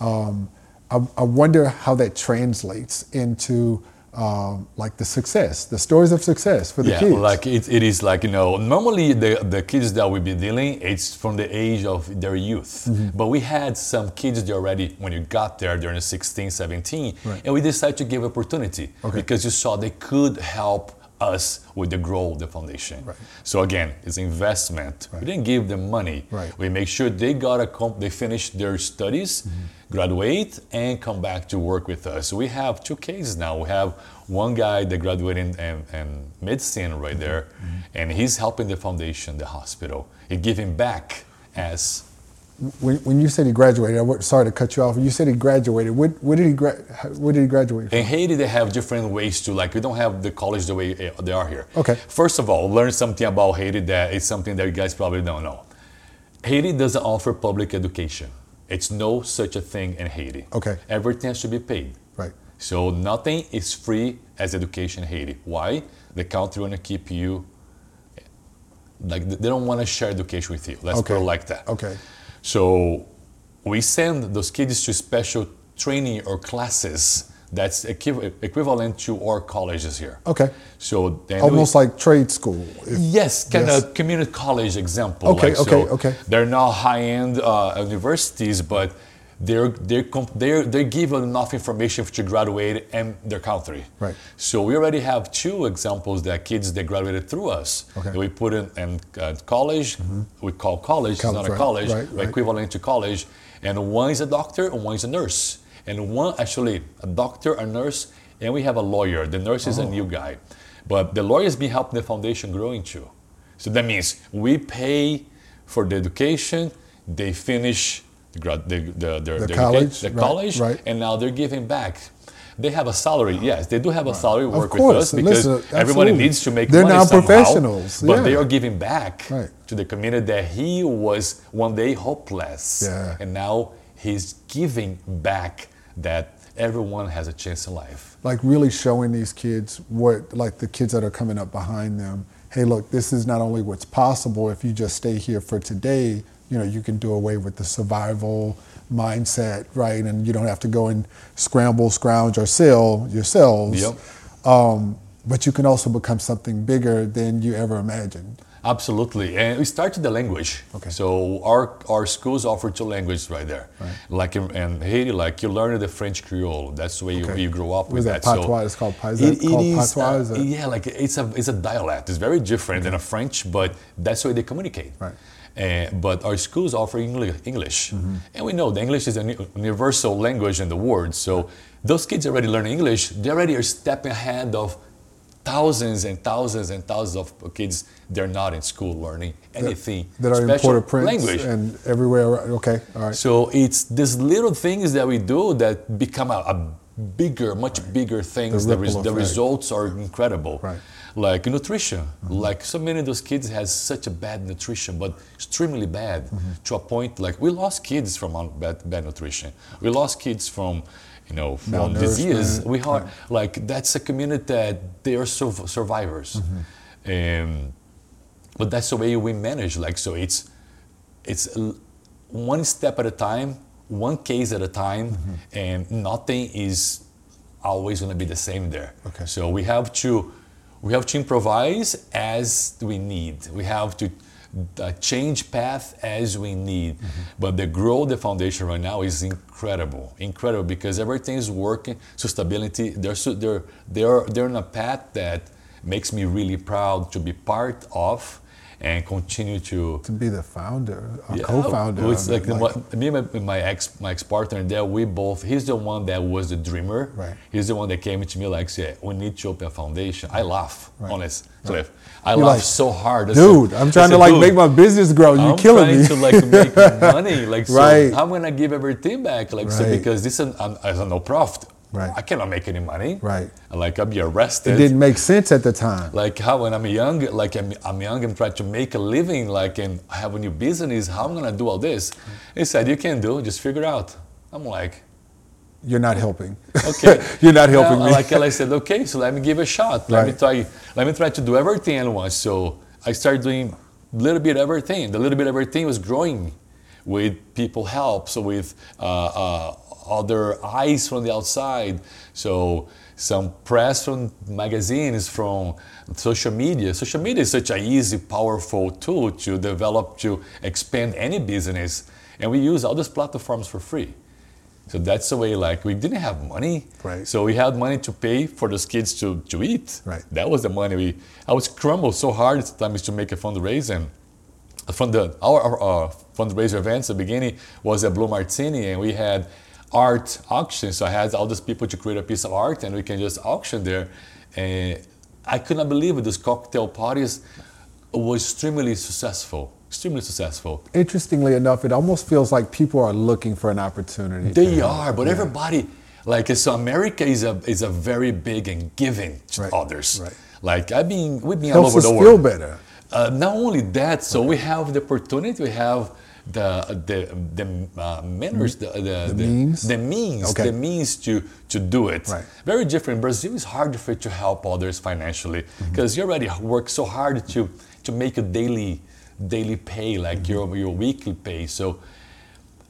[SPEAKER 1] Um, I, I wonder how that translates into um, like the success, the stories of success for the
[SPEAKER 2] yeah,
[SPEAKER 1] kids.
[SPEAKER 2] Yeah, like it, it is like you know normally the, the kids that we be dealing it's from the age of their youth
[SPEAKER 1] Mm-hmm.
[SPEAKER 2] but we had some kids that already when you got there during 16 17
[SPEAKER 1] Right.
[SPEAKER 2] and we decided to give opportunity
[SPEAKER 1] Okay.
[SPEAKER 2] because you saw they could help us with the growth of the foundation
[SPEAKER 1] Right.
[SPEAKER 2] so again it's investment we didn't give them money
[SPEAKER 1] Right.
[SPEAKER 2] we make sure they got a comp- they finish their studies
[SPEAKER 1] Mm-hmm.
[SPEAKER 2] graduate and come back to work with us we have two cases now we have one guy that graduated in, in medicine right there
[SPEAKER 1] Mm-hmm.
[SPEAKER 2] and he's helping the foundation the hospital It giving back as
[SPEAKER 1] when, when you said he graduated, I wa- sorry to cut you off. You said he graduated. What, what did he gra- What did he graduate from?
[SPEAKER 2] in Haiti, they have different ways to like. We don't have the college the way eh, they are here.
[SPEAKER 1] Okay.
[SPEAKER 2] First of all, learn something about Haiti that is something that you guys probably don't know. Haiti doesn't offer public education. It's no such a thing in Haiti.
[SPEAKER 1] Okay.
[SPEAKER 2] Everything has to be paid.
[SPEAKER 1] Right.
[SPEAKER 2] So nothing is free as education in Haiti. Why? The country want to keep you like they don't want to share education with you. Let's
[SPEAKER 1] Okay.
[SPEAKER 2] put it like that.
[SPEAKER 1] Okay.
[SPEAKER 2] So we send those kids to special training or classes That's equiv- equivalent to our colleges here.
[SPEAKER 1] Okay.
[SPEAKER 2] So then
[SPEAKER 1] Almost
[SPEAKER 2] we,
[SPEAKER 1] like trade school. if-
[SPEAKER 2] Yes, kind
[SPEAKER 1] Yes.
[SPEAKER 2] of community college example.
[SPEAKER 1] Okay,
[SPEAKER 2] like,
[SPEAKER 1] okay,
[SPEAKER 2] so
[SPEAKER 1] okay.
[SPEAKER 2] They're not high-end uh, universities, but they're they're they're they give enough information to graduate in their country.
[SPEAKER 1] Right.
[SPEAKER 2] So we already have two examples that kids that graduated through us.
[SPEAKER 1] Okay.
[SPEAKER 2] That we put in, in uh, college. We call college. it's not a college,
[SPEAKER 1] right, right.
[SPEAKER 2] equivalent to college. And one is a doctor and one is a nurse. And one actually a doctor, a nurse, and we have a lawyer. The nurse
[SPEAKER 1] Oh.
[SPEAKER 2] is a new guy, but the lawyer has been helping the foundation growing too. So that means we pay for the education. They finish grad, the, the, their,
[SPEAKER 1] The college,
[SPEAKER 2] the college,
[SPEAKER 1] right.
[SPEAKER 2] and now they're giving back. They have a salary, yes. They do have a salary work
[SPEAKER 1] course,
[SPEAKER 2] with us because
[SPEAKER 1] listen,
[SPEAKER 2] everybody needs to make
[SPEAKER 1] They're
[SPEAKER 2] money
[SPEAKER 1] non-professionals,
[SPEAKER 2] somehow. But they are giving back
[SPEAKER 1] Right.
[SPEAKER 2] to the community that he was one day hopeless,
[SPEAKER 1] Yeah.
[SPEAKER 2] and now he's giving back that everyone has a chance in life.
[SPEAKER 1] like really showing these kids what like the kids that are coming up behind them hey look this is not only what's possible if you just stay here for today you know you can do away with the survival mindset right and you don't have to go and scramble scrounge or sell yourselves
[SPEAKER 2] Yep.
[SPEAKER 1] um, but you can also become something bigger than you ever imagined
[SPEAKER 2] Absolutely, and we started the language.
[SPEAKER 1] Okay.
[SPEAKER 2] So our our schools offer two languages right there. Right. Like in, in Haiti, like you learn the French Creole. That's the way you,
[SPEAKER 1] Okay.
[SPEAKER 2] you grow up with
[SPEAKER 1] that,
[SPEAKER 2] that.
[SPEAKER 1] patois? It's called patois? Is
[SPEAKER 2] It- it
[SPEAKER 1] called
[SPEAKER 2] is,
[SPEAKER 1] patois?
[SPEAKER 2] uh,
[SPEAKER 1] Is
[SPEAKER 2] yeah, like it's a it's a dialect. It's very different than a French, but that's the way they communicate.
[SPEAKER 1] Right.
[SPEAKER 2] Uh, but our schools offer English,
[SPEAKER 1] Mm-hmm.
[SPEAKER 2] and we know the English is a universal language in the world. So those kids already learn English. They already are stepping ahead of thousands and thousands and thousands of kids. They're not in school learning anything.
[SPEAKER 1] that are in
[SPEAKER 2] special
[SPEAKER 1] Port-au-Prince
[SPEAKER 2] language.
[SPEAKER 1] and everywhere around. okay all right
[SPEAKER 2] So it's these little things that we do that become a, a bigger, much bigger things.
[SPEAKER 1] The
[SPEAKER 2] The, res- the results are incredible.
[SPEAKER 1] Right.
[SPEAKER 2] Like nutrition.
[SPEAKER 1] Mm-hmm.
[SPEAKER 2] Like so many of those kids has such a bad nutrition, but extremely bad
[SPEAKER 1] Mm-hmm.
[SPEAKER 2] to a point like we lost kids from bad, bad nutrition. We lost kids from you know from disease. We are like that's a community that they are sur- survivors. Um, but that's the way we manage. Like so, it's it's one step at a time, one case at a time,
[SPEAKER 1] Mm-hmm.
[SPEAKER 2] and nothing is always going to be the same there.
[SPEAKER 1] Okay.
[SPEAKER 2] So we have to we have to improvise as we need. We have to uh, change path as we need.
[SPEAKER 1] Mm-hmm.
[SPEAKER 2] But the growth the foundation right now is incredible, incredible because everything is working. Sustainability, they're they're they're they're on a path that makes me really proud to be part of and continue to
[SPEAKER 1] to be the founder a
[SPEAKER 2] yeah,
[SPEAKER 1] co-founder
[SPEAKER 2] It's
[SPEAKER 1] of
[SPEAKER 2] like, the me and my, my ex my ex partner there. We both. He's the one that was the dreamer.
[SPEAKER 1] Right.
[SPEAKER 2] He's the one that came to me like, "Say, we need to open a foundation." I laugh,
[SPEAKER 1] Right.
[SPEAKER 2] honest. Cliff. I
[SPEAKER 1] You're
[SPEAKER 2] laugh
[SPEAKER 1] like,
[SPEAKER 2] so hard. I said-
[SPEAKER 1] dude i'm
[SPEAKER 2] I
[SPEAKER 1] trying to like make my business grow you're killing me.
[SPEAKER 2] I'm
[SPEAKER 1] killing
[SPEAKER 2] trying
[SPEAKER 1] me
[SPEAKER 2] to like make money. Like, so
[SPEAKER 1] Right.
[SPEAKER 2] I'm gonna give everything back? Like, so because this is an, as a no profit.
[SPEAKER 1] Right.
[SPEAKER 2] I cannot make any money.
[SPEAKER 1] Right.
[SPEAKER 2] Like I'll be arrested
[SPEAKER 1] it didn't make sense at the time
[SPEAKER 2] like how when I'm young, like I'm, I'm young and trying to make a living, like and have a new business, how I'm gonna do all this? He said, you can do, just figure it out. I'm like,
[SPEAKER 1] you're not helping
[SPEAKER 2] okay.
[SPEAKER 1] you're not helping
[SPEAKER 2] Well,
[SPEAKER 1] me
[SPEAKER 2] Like I said, okay, so let me give a shot. Let me try. Let me try to do everything at once. So I started doing a little bit everything. The little bit everything was growing with people help, so with uh, uh, other eyes from the outside. So some press from magazines, from social media. Social media is such an easy, powerful tool to develop to expand any business, and we use all these platforms for free. So that's the way, like, we didn't have money.
[SPEAKER 1] Right.
[SPEAKER 2] So we had money to pay for those kids to, to eat.
[SPEAKER 1] Right.
[SPEAKER 2] That was the money we, I was crumbled so hard at sometimes to make a fundraiser. And from the, our, our uh, fundraiser events, the beginning was a Blue Martini and we had art auction. So I had all these people to create a piece of art and we can just auction there. And I could not believe it. Those cocktail parties was extremely successful, extremely successful.
[SPEAKER 1] interestingly enough it almost feels like people are looking for an opportunity
[SPEAKER 2] They
[SPEAKER 1] to-
[SPEAKER 2] are, but everybody, like, so America is a is a very big and giving to
[SPEAKER 1] Right,
[SPEAKER 2] others.
[SPEAKER 1] right.
[SPEAKER 2] Like I've been, we've been all
[SPEAKER 1] helps
[SPEAKER 2] over
[SPEAKER 1] us
[SPEAKER 2] the
[SPEAKER 1] feel better
[SPEAKER 2] Uh, not only that, so we have the opportunity, we have the the the uh, manners, the the,
[SPEAKER 1] The means?
[SPEAKER 2] the means,
[SPEAKER 1] Okay.
[SPEAKER 2] the means to to do it.
[SPEAKER 1] Right.
[SPEAKER 2] Very different. Brazil is hard for you to help others financially
[SPEAKER 1] Mm-hmm.
[SPEAKER 2] because you already work so hard to to make a daily daily pay, like
[SPEAKER 1] Mm-hmm.
[SPEAKER 2] your your weekly pay. So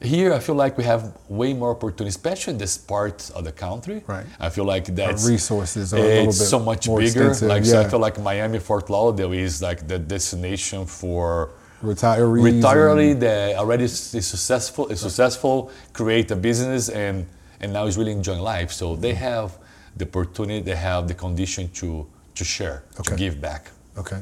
[SPEAKER 2] here I feel like we have way more opportunity, especially in this part of the country.
[SPEAKER 1] Right.
[SPEAKER 2] I feel like that's
[SPEAKER 1] resources are a little
[SPEAKER 2] it's
[SPEAKER 1] bit
[SPEAKER 2] so much bigger.
[SPEAKER 1] extensive,
[SPEAKER 2] Like so I feel like Miami, Fort Lauderdale is like the destination for
[SPEAKER 1] Retirees.
[SPEAKER 2] retiree
[SPEAKER 1] and-
[SPEAKER 2] that already is is successful, is successful, create a business, and and now is really enjoying life. So they have the opportunity, they have the condition to to share, to give back.
[SPEAKER 1] Okay.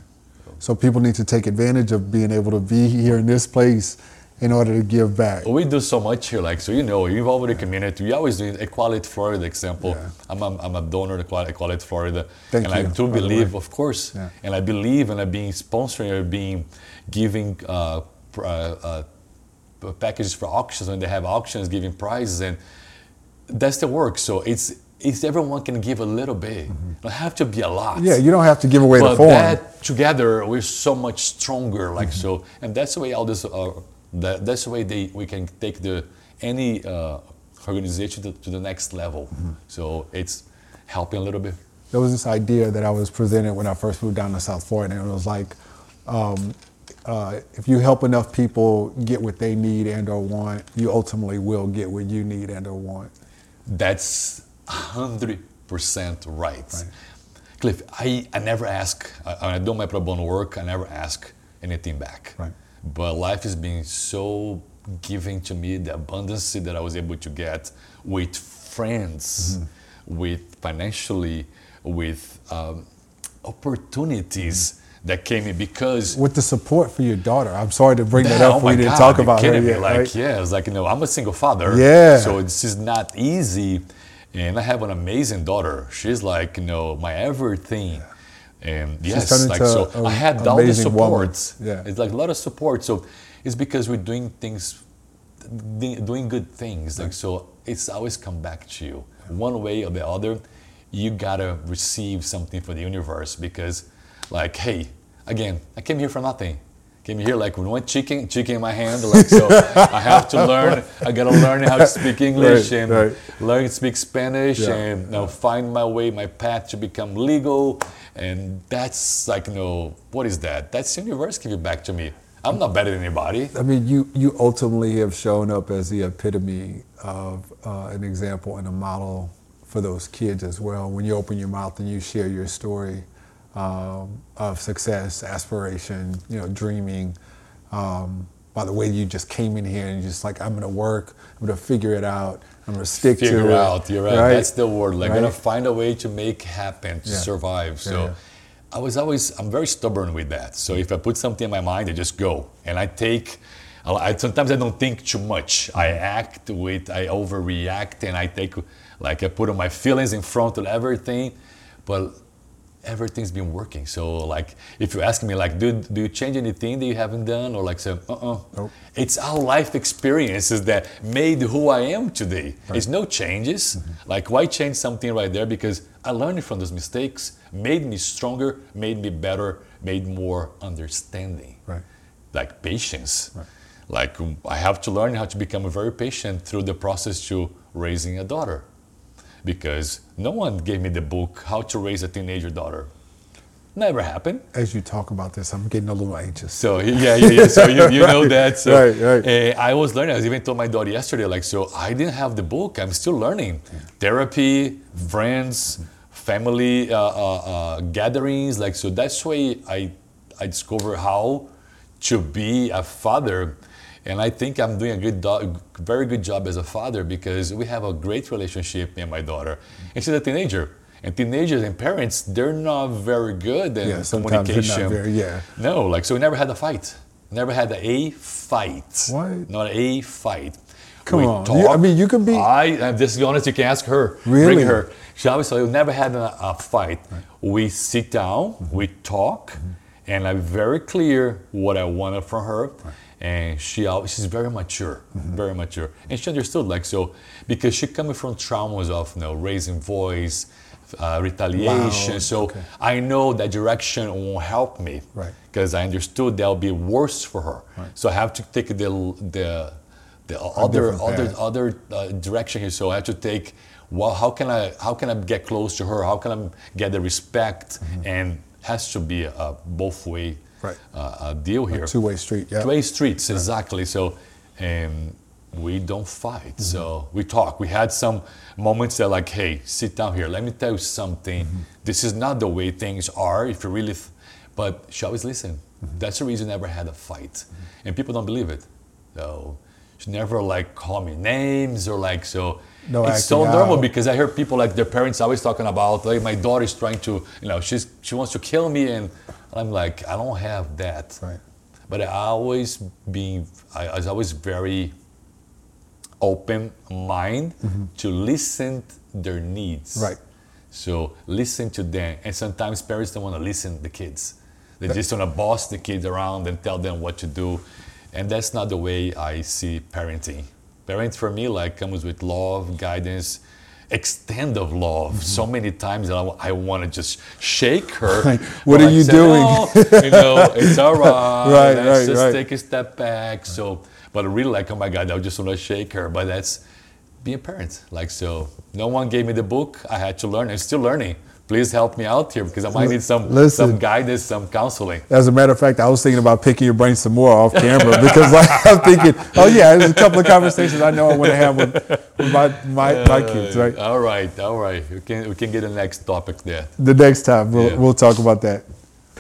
[SPEAKER 1] So people need to take advantage of being able to be here in this place in order to give back.
[SPEAKER 2] We do so much here, like so you know, you involve with the community. We always do Equality Florida example.
[SPEAKER 1] Yeah.
[SPEAKER 2] I'm, a, I'm a donor to Equality, Florida,
[SPEAKER 1] Thank
[SPEAKER 2] and
[SPEAKER 1] you,
[SPEAKER 2] I do believe, of course,
[SPEAKER 1] Yeah.
[SPEAKER 2] and I believe in uh, being sponsoring or being giving uh, uh, uh, packages for auctions when they have auctions, giving prizes, and that's the work. So it's it's everyone can give a little bit. Don't have to be a lot.
[SPEAKER 1] Mm-hmm. Yeah, you don't have to give away
[SPEAKER 2] but
[SPEAKER 1] the form.
[SPEAKER 2] that together we're so much stronger like so and that's the way all this uh, that, that's the way they we can take the any uh, organization to, to the next level so it's helping a little bit
[SPEAKER 1] there was this idea that I was presented when I first moved down to South Florida, and it was like, um, uh, if you help enough people get what they need and or want, you ultimately will get what you need and or want.
[SPEAKER 2] that's 100% right, cliff I, I never ask I, i do my pro bono work i never ask anything back.
[SPEAKER 1] Right.
[SPEAKER 2] but life has been so giving to me the abundance that i was able to get with friends with financially with um, opportunities that came in because
[SPEAKER 1] With the support for your daughter, I'm sorry to bring that
[SPEAKER 2] Yeah,
[SPEAKER 1] up.
[SPEAKER 2] oh
[SPEAKER 1] we didn't
[SPEAKER 2] God,
[SPEAKER 1] talk about her yet.
[SPEAKER 2] Like,
[SPEAKER 1] right?
[SPEAKER 2] yeah, it's like you know, I'm a single father.
[SPEAKER 1] Yeah.
[SPEAKER 2] So this is not easy, and I have an amazing daughter. She's like you know my everything, and yes,
[SPEAKER 1] turned
[SPEAKER 2] like so
[SPEAKER 1] a
[SPEAKER 2] I had all the
[SPEAKER 1] amazing woman.
[SPEAKER 2] support.
[SPEAKER 1] Yeah.
[SPEAKER 2] it's like a lot of support. So it's because we're doing things, doing good things. Like so, it's always come back to you one way or the other. You gotta receive something for the universe because, like, hey, again, I came here for nothing. Came here like with one chicken, chicken in my hand. Like so, I have to learn. I gotta learn how to speak English
[SPEAKER 1] Right,
[SPEAKER 2] and
[SPEAKER 1] right.
[SPEAKER 2] learn to speak Spanish
[SPEAKER 1] Yeah,
[SPEAKER 2] and you know, find my way, my path to become legal. And that's like, you know, what is that? That's the universe giving back to me. I'm not better than anybody.
[SPEAKER 1] I mean, you you ultimately have shown up as the epitome of uh, an example and a model for those kids as well. When you open your mouth and you share your story um, of success, aspiration, you know, dreaming. Um, by the way, you just came in here and you're just like, I'm gonna work. I'm gonna figure it out. I'm gonna stick to it.
[SPEAKER 2] Figure out, you're right. That's the word. Like,
[SPEAKER 1] Right?
[SPEAKER 2] gonna find a way to make happen, to
[SPEAKER 1] Yeah.
[SPEAKER 2] survive. So
[SPEAKER 1] Yeah.
[SPEAKER 2] I was always, I'm very stubborn with that. So if I put something in my mind, I just go. And I take, I, I- sometimes I don't think too much. I act with, I overreact and I take, like I put my feelings in front of everything. But everything's been working. So like, if you ask me like, do, do you change anything that you haven't done? Or like, say, uh-uh.
[SPEAKER 1] Nope.
[SPEAKER 2] It's our life experiences that made who I am today. It's no changes. Like, why change something right there? Because I learned from those mistakes, made me stronger, made me better, made more understanding.
[SPEAKER 1] Right.
[SPEAKER 2] Like patience. Like, um, I have to learn how to become very patient through the process to raising a daughter. Because no one gave me the book, How to Raise a Teenager Daughter. Never happened.
[SPEAKER 1] As you talk about this, I'm getting a little anxious.
[SPEAKER 2] So yeah, yeah, yeah. So you, you know that. So
[SPEAKER 1] Right, right.
[SPEAKER 2] eh, I was learning. I was even told my daughter yesterday, like, so I didn't have the book. I'm still learning. Therapy, friends, family uh, uh, uh, gatherings. Like, so that's why I I discovered how to be a father. And I think I'm doing a good, do- very good job as a father because we have a great relationship, me and my daughter. And she's a teenager. And teenagers and parents, they're not very good in
[SPEAKER 1] Yeah, sometimes they're not
[SPEAKER 2] communication.
[SPEAKER 1] very- yeah.
[SPEAKER 2] No, like so we never had a fight. Never had a fight.
[SPEAKER 1] What?
[SPEAKER 2] Not a fight.
[SPEAKER 1] Come
[SPEAKER 2] We
[SPEAKER 1] on. You- I mean, you can be-
[SPEAKER 2] I, I'm just honest. You can ask her.
[SPEAKER 1] Really?
[SPEAKER 2] Bring her. She always said we never had a, a fight. We sit down,
[SPEAKER 1] Mm-hmm.
[SPEAKER 2] we talk, and I'm very clear what I wanted from her. And she she's very mature,
[SPEAKER 1] Mm-hmm.
[SPEAKER 2] very mature, and she understood like so because she coming from traumas of you know raising voice, uh, retaliation. So
[SPEAKER 1] okay.
[SPEAKER 2] I know that direction won't help me
[SPEAKER 1] Right.
[SPEAKER 2] because I understood that'll be worse for her. So I have to take the the the other other other uh, direction here. So I have to take. Well, how can I how can I get close to her? How can I get the respect? And has to be a both way
[SPEAKER 1] Right.
[SPEAKER 2] uh, a deal here.
[SPEAKER 1] Two way street. Yeah.
[SPEAKER 2] Two-way streets, exactly. So, um, we don't fight. Mm-hmm. So we talk. We had some moments that like, hey, sit down here. Let me tell you something. Mm-hmm. This is not the way things are. If you really, th- but she always listen. Mm-hmm. That's the reason I never had a fight, mm-hmm. and people don't believe it. So she never like call me names or like so. No it's so normal out. because I hear people like their parents always talking about like my daughter is trying to you know she's she wants to kill me and I'm like I don't have that.
[SPEAKER 1] Right.
[SPEAKER 2] But I always being I, I was always very open mind mm-hmm. to listen their needs.
[SPEAKER 1] Right.
[SPEAKER 2] So listen to them. And sometimes parents don't want to listen to the kids. They just want to boss the kids around and tell them what to do. And that's not the way I see parenting. Parenting for me like comes with love, guidance, extent of love. Mm-hmm. So many times I, I want to just shake her.
[SPEAKER 1] Right. What are you doing? Oh,
[SPEAKER 2] you know, it's all right.
[SPEAKER 1] right, Let's right,
[SPEAKER 2] just
[SPEAKER 1] right.
[SPEAKER 2] take a step back. So but really like, oh my God, I just want to shake her. But that's being a parent. Like, so no one gave me the book. I had to learn. I'm still learning. Please help me out here because I might need some Listen, some guidance, some counseling.
[SPEAKER 1] As a matter of fact, I was thinking about picking your brain some more off camera because like, I'm thinking, oh yeah, there's a couple of conversations I know I want to have with, with my, my, uh, my kids, right?
[SPEAKER 2] All right, all right. We can we can get the next topic there.
[SPEAKER 1] The next time we'll yeah. we'll talk about that.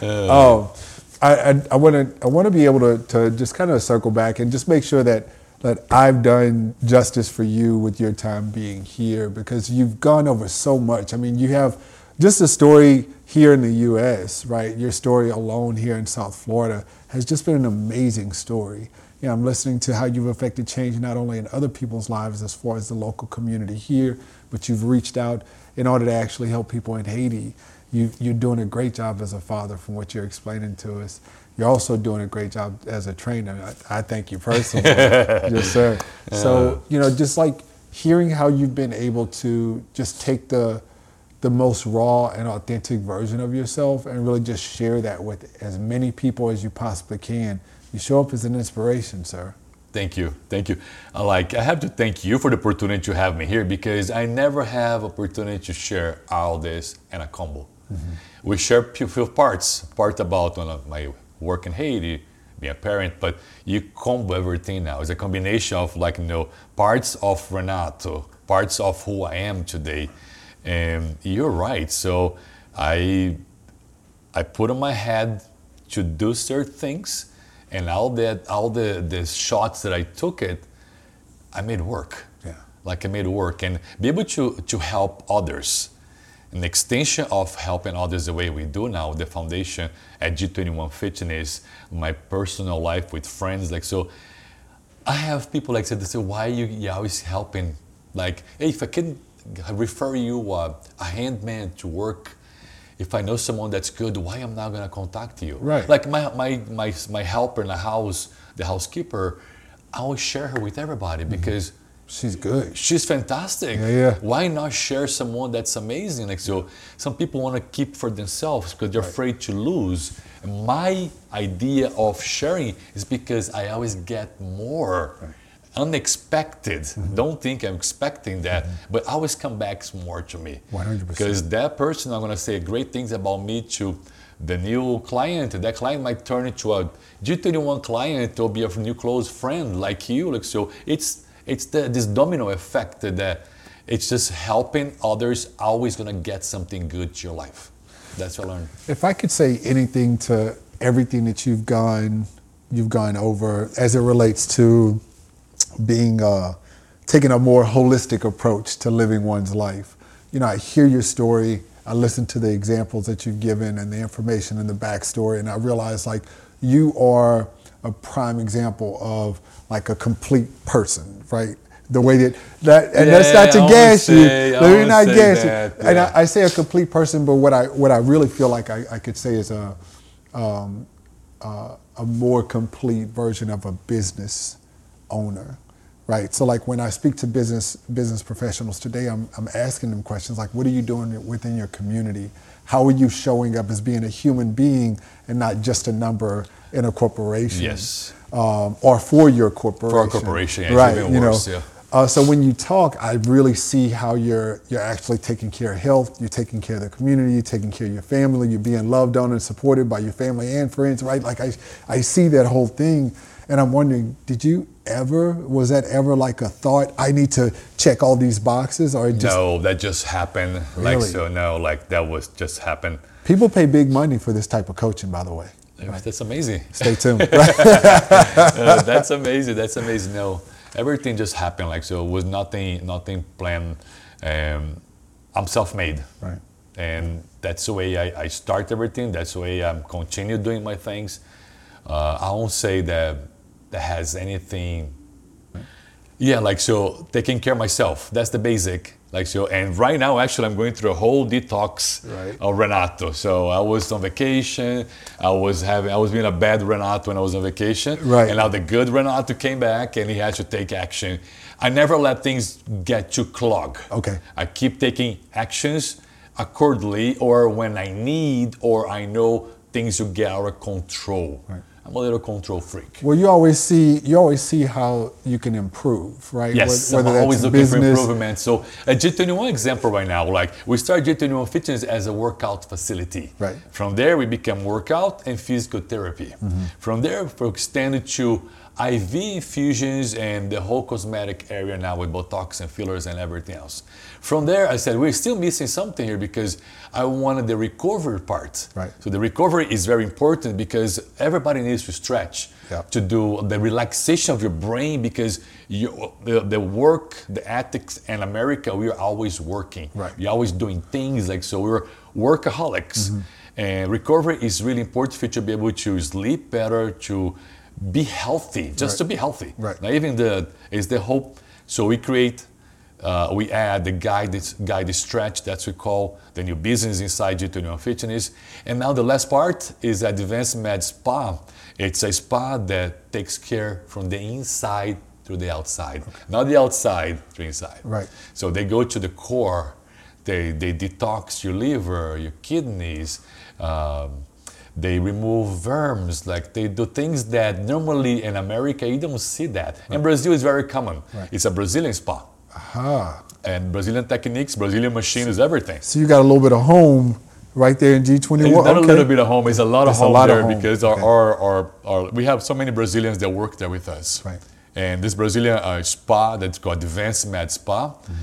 [SPEAKER 1] Uh, oh. I, I want to I want to be able to, to just kind of circle back and just make sure that that I've done justice for you with your time being here because you've gone over so much. I mean, you have just a story here in the U.S., right? Your story alone here in South Florida has just been an amazing story. You know, I'm listening to how you've affected change not only in other people's lives as far as the local community here, but you've reached out in order to actually help people in Haiti you, you're doing a great job as a father from what you're explaining to us. You're also doing a great job as a trainer. I, I thank you personally. yes, sir. So, you know, just like hearing how you've been able to just take the the most raw and authentic version of yourself and really just share that with as many people as you possibly can. You show up as an inspiration, sir.
[SPEAKER 2] Thank you, thank you. I like I have to thank you for the opportunity to have me here because I never have opportunity to share all this in a combo. Mm-hmm. We share few parts, part about one of my work in Haiti, being a parent, but you combo everything now. It's a combination of like, you know, parts of Renato, parts of who I am today. And you're right. So I, I put on my head to do certain things and all that, all the, the shots that I took it, I made work.
[SPEAKER 1] Yeah.
[SPEAKER 2] Like I made work and be able to, to help others an extension of helping others the way we do now, the foundation at G21 Fitness, my personal life with friends. Like, so I have people like said, they say, why are you, you always helping? Like, hey, if I can refer you uh, a handman to work, if I know someone that's good, why I'm I not gonna contact you?
[SPEAKER 1] Right.
[SPEAKER 2] Like my, my, my, my helper in the house, the housekeeper, I always share her with everybody mm-hmm. because
[SPEAKER 1] She's good.
[SPEAKER 2] She's fantastic.
[SPEAKER 1] Yeah, yeah.
[SPEAKER 2] Why not share someone that's amazing? Like so, some people want to keep for themselves because they're right. afraid to lose. And my idea of sharing is because I always get more. Right. Unexpected. Mm-hmm. Don't think I'm expecting that, mm-hmm. but always come back more to me.
[SPEAKER 1] 100%.
[SPEAKER 2] Because that person, I'm gonna say great things about me to the new client. That client might turn into a G21 client or be a new close friend like you. Like so, it's it's the, this domino effect that it's just helping others always gonna get something good to your life. That's what I learned.
[SPEAKER 1] If I could say anything to everything that you've gone you've gone over as it relates to being uh, taking a more holistic approach to living one's life. You know, I hear your story, I listen to the examples that you've given and the information and the backstory, and I realize like you are a prime example of like a complete person, right? The way that that and yeah, that's not to gas say, you. Let me not gas you. Yeah. And I, I, say a complete person, but what I what I really feel like I, I could say is a um, uh, a more complete version of a business owner, right? So like when I speak to business business professionals today, I'm I'm asking them questions like, what are you doing within your community? How are you showing up as being a human being and not just a number in a corporation?
[SPEAKER 2] Yes
[SPEAKER 1] um, or for your corporation.
[SPEAKER 2] For a corporation,
[SPEAKER 1] right?
[SPEAKER 2] you
[SPEAKER 1] worse, know, yeah. Uh, so when you talk, I really see how you're you're actually taking care of health, you're taking care of the community, you're taking care of your family, you're being loved on and supported by your family and friends, right? Like I I see that whole thing, and I'm wondering, did you ever? Was that ever like a thought? I need to check all these boxes, or it just
[SPEAKER 2] no, that just happened. Like so, no, like that was just happened.
[SPEAKER 1] people pay big money for this type of coaching, by the way.
[SPEAKER 2] That's amazing.
[SPEAKER 1] Stay tuned.
[SPEAKER 2] Uh, that's amazing. That's amazing. No, everything just happened. Like so, it was nothing, nothing planned. Um, I'm self-made,
[SPEAKER 1] right.
[SPEAKER 2] and that's the way I, I start everything. That's the way I'm continue doing my things. Uh, I won't say that that has anything. Yeah, like so, taking care of myself. That's the basic. Like so, and right now, actually, I'm going through a whole detox
[SPEAKER 1] Right.
[SPEAKER 2] of Renato. So I was on vacation. I was having, I was being a bad Renato when I was on vacation.
[SPEAKER 1] Right.
[SPEAKER 2] And now the good Renato came back, and he had to take action. I never let things get too clogged.
[SPEAKER 1] Okay.
[SPEAKER 2] I keep taking actions accordingly, or when I need, or I know things will get out of control.
[SPEAKER 1] Right.
[SPEAKER 2] I'm a little control freak.
[SPEAKER 1] Well, you always see you always see how you can improve, right?
[SPEAKER 2] Yes,
[SPEAKER 1] Wh-
[SPEAKER 2] I'm always
[SPEAKER 1] in
[SPEAKER 2] looking for improvement. So uh, a G21 example right now, like we started G21 Fitness as a workout facility.
[SPEAKER 1] Right.
[SPEAKER 2] From there, we became workout and physical therapy. Mm-hmm. From there, we extended to IV infusions and the whole cosmetic area now with Botox and fillers and everything else. From there, I said, we're still missing something here because I wanted the recovery part.
[SPEAKER 1] Right.
[SPEAKER 2] So the recovery is very important because everybody needs to stretch
[SPEAKER 1] Yeah.
[SPEAKER 2] to do the relaxation of your brain because you, the, the work, the ethics in America, we are always working.
[SPEAKER 1] Right.
[SPEAKER 2] We're always doing things like so. We're workaholics.
[SPEAKER 1] Mm-hmm.
[SPEAKER 2] And recovery is really important for you to be able to sleep better, to be healthy, just
[SPEAKER 1] Right.
[SPEAKER 2] to be healthy.
[SPEAKER 1] Right.
[SPEAKER 2] Now, even the is the hope. So we create, uh, we add the guided guided stretch. That's we call the new business inside G21 Fitness. And now the last part is Advanced Med Spa. It's a spa that takes care from the inside to the outside, not the outside to inside.
[SPEAKER 1] Right.
[SPEAKER 2] So they go to the core. They, they detox your liver, your kidneys. Um, they remove worms. Like they do things that normally in America you don't see that. In Brazil, it's very common.
[SPEAKER 1] Right.
[SPEAKER 2] It's a Brazilian spa,
[SPEAKER 1] Aha.
[SPEAKER 2] and Brazilian techniques, Brazilian machines, everything.
[SPEAKER 1] So you got a little bit of home right there in G21.
[SPEAKER 2] It's not
[SPEAKER 1] okay.
[SPEAKER 2] a little bit of home. It's a lot of
[SPEAKER 1] It's a
[SPEAKER 2] home
[SPEAKER 1] lot of home.
[SPEAKER 2] because our,
[SPEAKER 1] Okay.
[SPEAKER 2] our, our, our, we have so many Brazilians that work there with us.
[SPEAKER 1] Right.
[SPEAKER 2] And this Brazilian uh, spa that's called Advanced Med Spa,
[SPEAKER 1] Mm-hmm.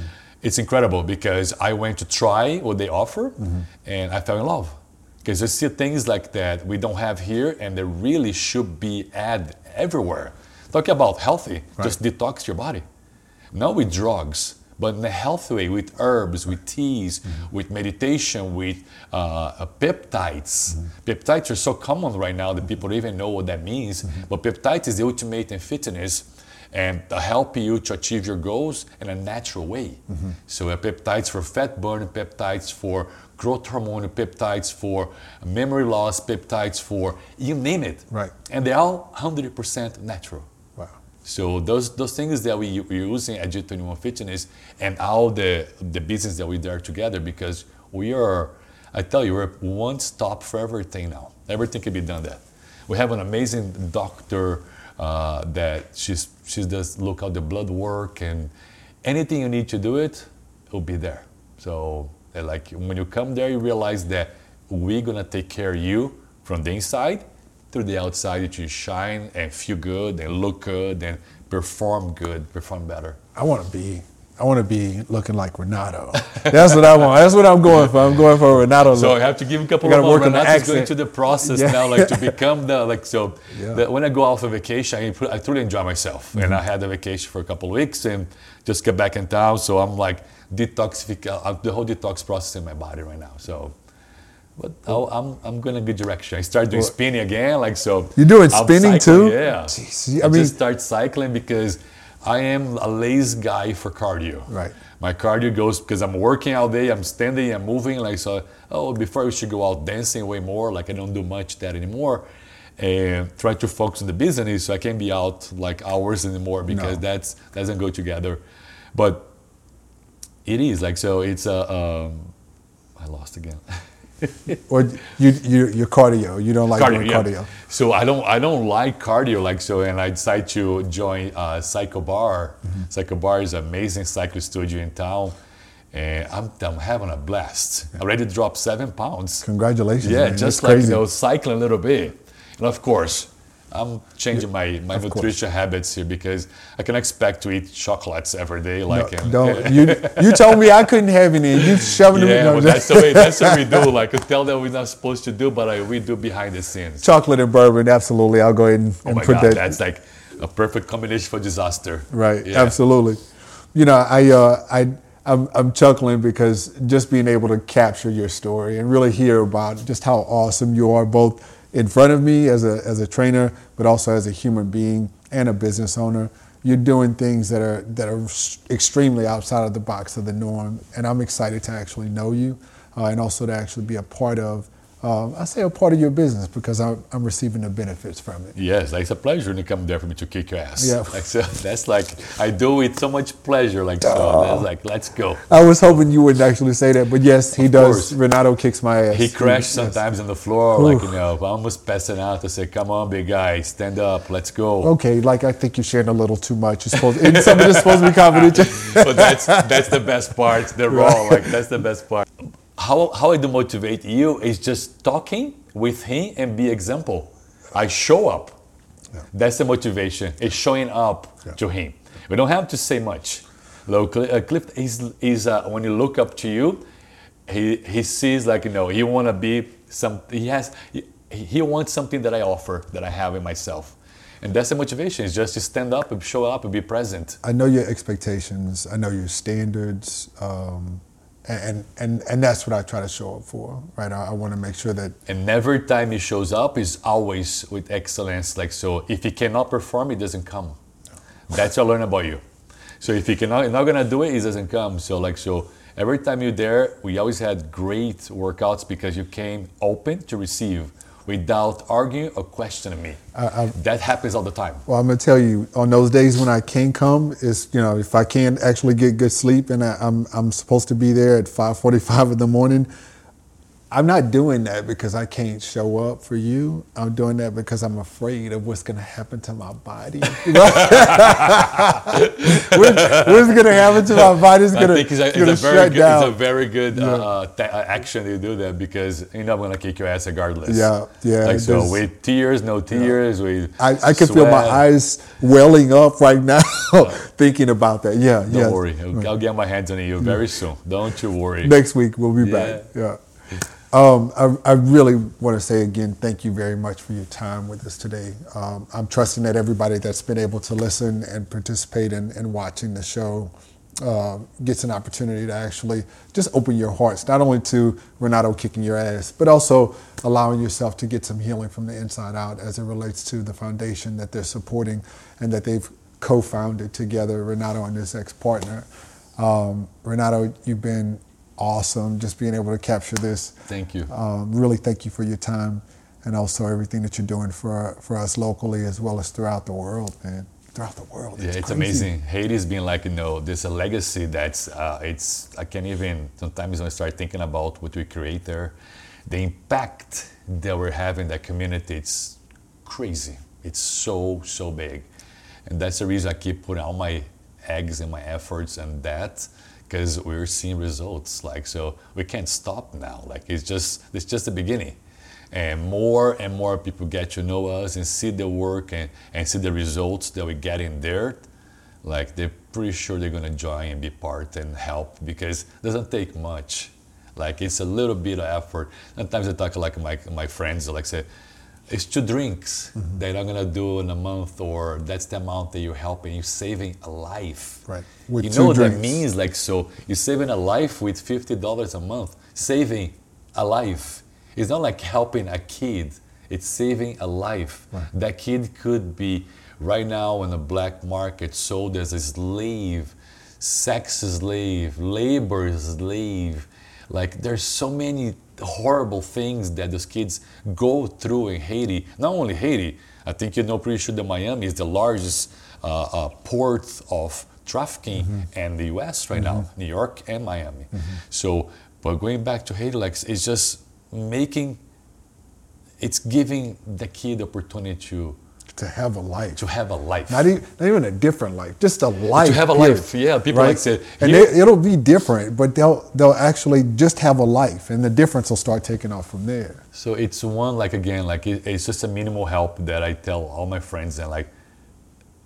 [SPEAKER 2] it's incredible because I went to try what they offer
[SPEAKER 1] Mm-hmm.
[SPEAKER 2] and I fell in love. Because you see things like that we don't have here and they really should be added everywhere. Talking about healthy, just detox your body. Not with drugs, but in a healthy way, with herbs, with teas, with meditation, with uh, peptides. Peptides are so common right now that people don't even know what that means. But peptides is the ultimate in fitness and to help you to achieve your goals in a natural way. So uh, peptides for fat burning, peptides for growth hormone, peptides for memory loss, peptides for you name it.
[SPEAKER 1] Right.
[SPEAKER 2] And they're all 100% natural.
[SPEAKER 1] Wow.
[SPEAKER 2] So those those things that we we using at G21 Fitness and all the the business that we do together because we are, I tell you, we're one stop for everything now. Everything can be done there. We have an amazing doctor uh, that she's she does look at the blood work and anything you need to do it, will be there. So like when you come there, you realize that we're gonna take care of you from the inside to the outside you shine and feel good and look good and perform good, perform better.
[SPEAKER 1] I want to be. I want to be looking like Renato. That's what I want. That's what I'm going for. I'm going for Renato
[SPEAKER 2] So I have to give him a couple of
[SPEAKER 1] work
[SPEAKER 2] Renato's going through the process
[SPEAKER 1] Yeah.
[SPEAKER 2] now, like to become the like. So
[SPEAKER 1] Yeah.
[SPEAKER 2] that when I go off a vacation, I, I truly enjoy myself,
[SPEAKER 1] Mm-hmm.
[SPEAKER 2] and I had a vacation for a couple of weeks and just get back in town. So I'm like detoxific, uh, the whole detox process in my body right now. So. But I'll, I'm I'm going in a good direction. I started doing spinning again, like so.
[SPEAKER 1] You're doing
[SPEAKER 2] I'm
[SPEAKER 1] spinning
[SPEAKER 2] cycling,
[SPEAKER 1] too?
[SPEAKER 2] Yeah.
[SPEAKER 1] Jeez, I
[SPEAKER 2] I,
[SPEAKER 1] mean-
[SPEAKER 2] just start cycling because I am a lazy guy for cardio.
[SPEAKER 1] Right.
[SPEAKER 2] My cardio goes because I'm working all day, I'm standing, I'm moving. Like so, oh, before we should go out dancing way more. Like I don't do much that anymore, and try to focus on the business so I can't be out like hours anymore because
[SPEAKER 1] No.
[SPEAKER 2] that's doesn't go together. But it is like so. It's a. Um, I lost again.
[SPEAKER 1] Or you, you, your cardio. You don't like doing
[SPEAKER 2] yeah.
[SPEAKER 1] cardio.
[SPEAKER 2] So I don't I don't like cardio like so, and I decided to join uh, CycleBar.
[SPEAKER 1] Mm-hmm.
[SPEAKER 2] CycleBar is an amazing cycle studio in town, and I'm, I'm having a blast. I already dropped seven pounds.
[SPEAKER 1] Congratulations.
[SPEAKER 2] Yeah,
[SPEAKER 1] man.
[SPEAKER 2] just
[SPEAKER 1] That's
[SPEAKER 2] like you know, cycling a little bit, and of course, I'm changing my, my nutrition habits here because I can expect to eat chocolates every day. Like
[SPEAKER 1] No, don't you? You told me I couldn't have any. You shoving
[SPEAKER 2] yeah,
[SPEAKER 1] me. No,
[SPEAKER 2] but that's the way. That's what we do. Like, I tell them we're not supposed to do, but like, we do behind the scenes.
[SPEAKER 1] chocolate and bourbon. Absolutely, I'll go ahead and,
[SPEAKER 2] Oh
[SPEAKER 1] and put
[SPEAKER 2] God,
[SPEAKER 1] that.
[SPEAKER 2] that's like a perfect combination for disaster.
[SPEAKER 1] Right,
[SPEAKER 2] Yeah.
[SPEAKER 1] absolutely. You know, I, uh, I, I'm, I'm chuckling because just being able to capture your story and really hear about just how awesome you are, both in front of me as a, as a trainer, but also as a human being and a business owner. You're doing things that are that are extremely outside of the box of the norm, and I'm excited to actually know you, uh, and also to actually be a part of. Um, I say a part of your business because I'm, I'm receiving the benefits from it.
[SPEAKER 2] Yes, it's a pleasure when you come there for me to kick your ass.
[SPEAKER 1] Yeah.
[SPEAKER 2] Like so, that's like I do with so much pleasure. Like so, that's like let's go.
[SPEAKER 1] I was hoping you wouldn't actually say that, but yes, he
[SPEAKER 2] Of
[SPEAKER 1] does.
[SPEAKER 2] course.
[SPEAKER 1] Renato kicks my ass.
[SPEAKER 2] He crashed
[SPEAKER 1] Yes.
[SPEAKER 2] sometimes on the floor, like you know, almost passing out. To say, "Come on, big guy, stand up, let's go."
[SPEAKER 1] Okay, like I think you're sharing a little too much. You're supposed, and some of this supposed to be confidential.
[SPEAKER 2] but that's that's the best part. The raw, like that's the best part. How how I do motivate you is just talking with him and be example. I show up. That's the motivation. It's showing up to him. We don't have to say much. Look, uh, Cliff is is uh, when you look up to you, he he sees like you know he want to be some. He has he, he wants something that I offer that I have in myself. And that's the motivation. Is just to stand up and show up and be present.
[SPEAKER 1] I know your expectations. I know your standards, um, and and and that's what I try to show up for. Right. I, I want to make sure that
[SPEAKER 2] And every time he shows up is always with excellence. Like so, if he cannot perform, he doesn't come. That's what I learned about you. So if he cannot, not gonna do it, he doesn't come. So like so, every time you're there, we always had great workouts because you came open to receive, without arguing or questioning me. that happens all the time.
[SPEAKER 1] Well, I'm gonna tell you, on those days when I can't come, is you know if I can't actually get good sleep and I, I'm I'm supposed to be there at 5:45 in the morning, I'm not doing that because I can't show up for you. I'm doing that because I'm afraid of what's gonna happen to my body. You know? what's, what's gonna happen to my body is gonna,
[SPEAKER 2] think it's a,
[SPEAKER 1] it's gonna
[SPEAKER 2] a very
[SPEAKER 1] shut
[SPEAKER 2] good,
[SPEAKER 1] down.
[SPEAKER 2] it's a very good uh, ta- uh, action to do that because you know I'm gonna kick your ass regardless.
[SPEAKER 1] Yeah, yeah,
[SPEAKER 2] Like so, with tears, no tears, with
[SPEAKER 1] I, I can feel my eyes welling up right now thinking about that. Yeah,
[SPEAKER 2] Don't
[SPEAKER 1] yeah.
[SPEAKER 2] worry, I'll, I'll get my hands on you very soon. Don't you worry.
[SPEAKER 1] Next week we'll be back. Yeah. Um, I, I really want to say again, thank you very much for your time with us today. Um, I'm trusting that everybody that's been able to listen and participate in, in watching the show uh, gets an opportunity to actually just open your hearts, not only to Renato kicking your ass, but also allowing yourself to get some healing from the inside out as it relates to the foundation that they're supporting and that they've co-founded together, Renato and his ex-partner. Um, Renato, you've been awesome just being able to capture this.
[SPEAKER 2] Thank you.
[SPEAKER 1] Um, really thank you for your time and also everything that you're doing for for us locally as well as throughout the world, man. Throughout the world.
[SPEAKER 2] Yeah, it's
[SPEAKER 1] crazy.
[SPEAKER 2] amazing. Haiti's been like you know, there's a legacy that's uh, it's I can't even sometimes when I start thinking about what we create there, the impact that we're having that community, it's crazy. It's so so big, and that's the reason I keep putting all my eggs and my efforts and that because we're seeing results. Like so, we can't stop now. Like it's just it's just the beginning and more and more people get to know us and see the work and, and see the results that we get in there like they're pretty sure they're to join and be part and help because it doesn't take much like it's a little bit of effort sometimes i talk like my, my friends like say it's two drinks
[SPEAKER 1] Mm-hmm.
[SPEAKER 2] that i'm going to do in a month or that's the amount that you're helping. You're saving a life.
[SPEAKER 1] Right. With
[SPEAKER 2] you know what
[SPEAKER 1] drinks.
[SPEAKER 2] that means like so you're saving a life with $50 a month. Saving a life. It's not like helping a kid. It's saving a life. That kid could be right now in the black market sold as a slave sex slave labor slave. Like there's so many horrible things that those kids go through in haiti. Not only haiti i think you know pretty sure that miami is the largest uh, uh, port of trafficking in the us right now new york and miami. So but going back to haiti like it's just making it's giving the kid the opportunity to
[SPEAKER 1] to have a life.
[SPEAKER 2] to have a life.
[SPEAKER 1] Not even, not even a different life, just a life.
[SPEAKER 2] To have a
[SPEAKER 1] period,
[SPEAKER 2] life, yeah, people like say,
[SPEAKER 1] and they, it'll be different, but they'll they'll actually just have a life, and the difference will start taking off from there.
[SPEAKER 2] So it's one like again like it, it's just a minimal help that I tell all my friends and like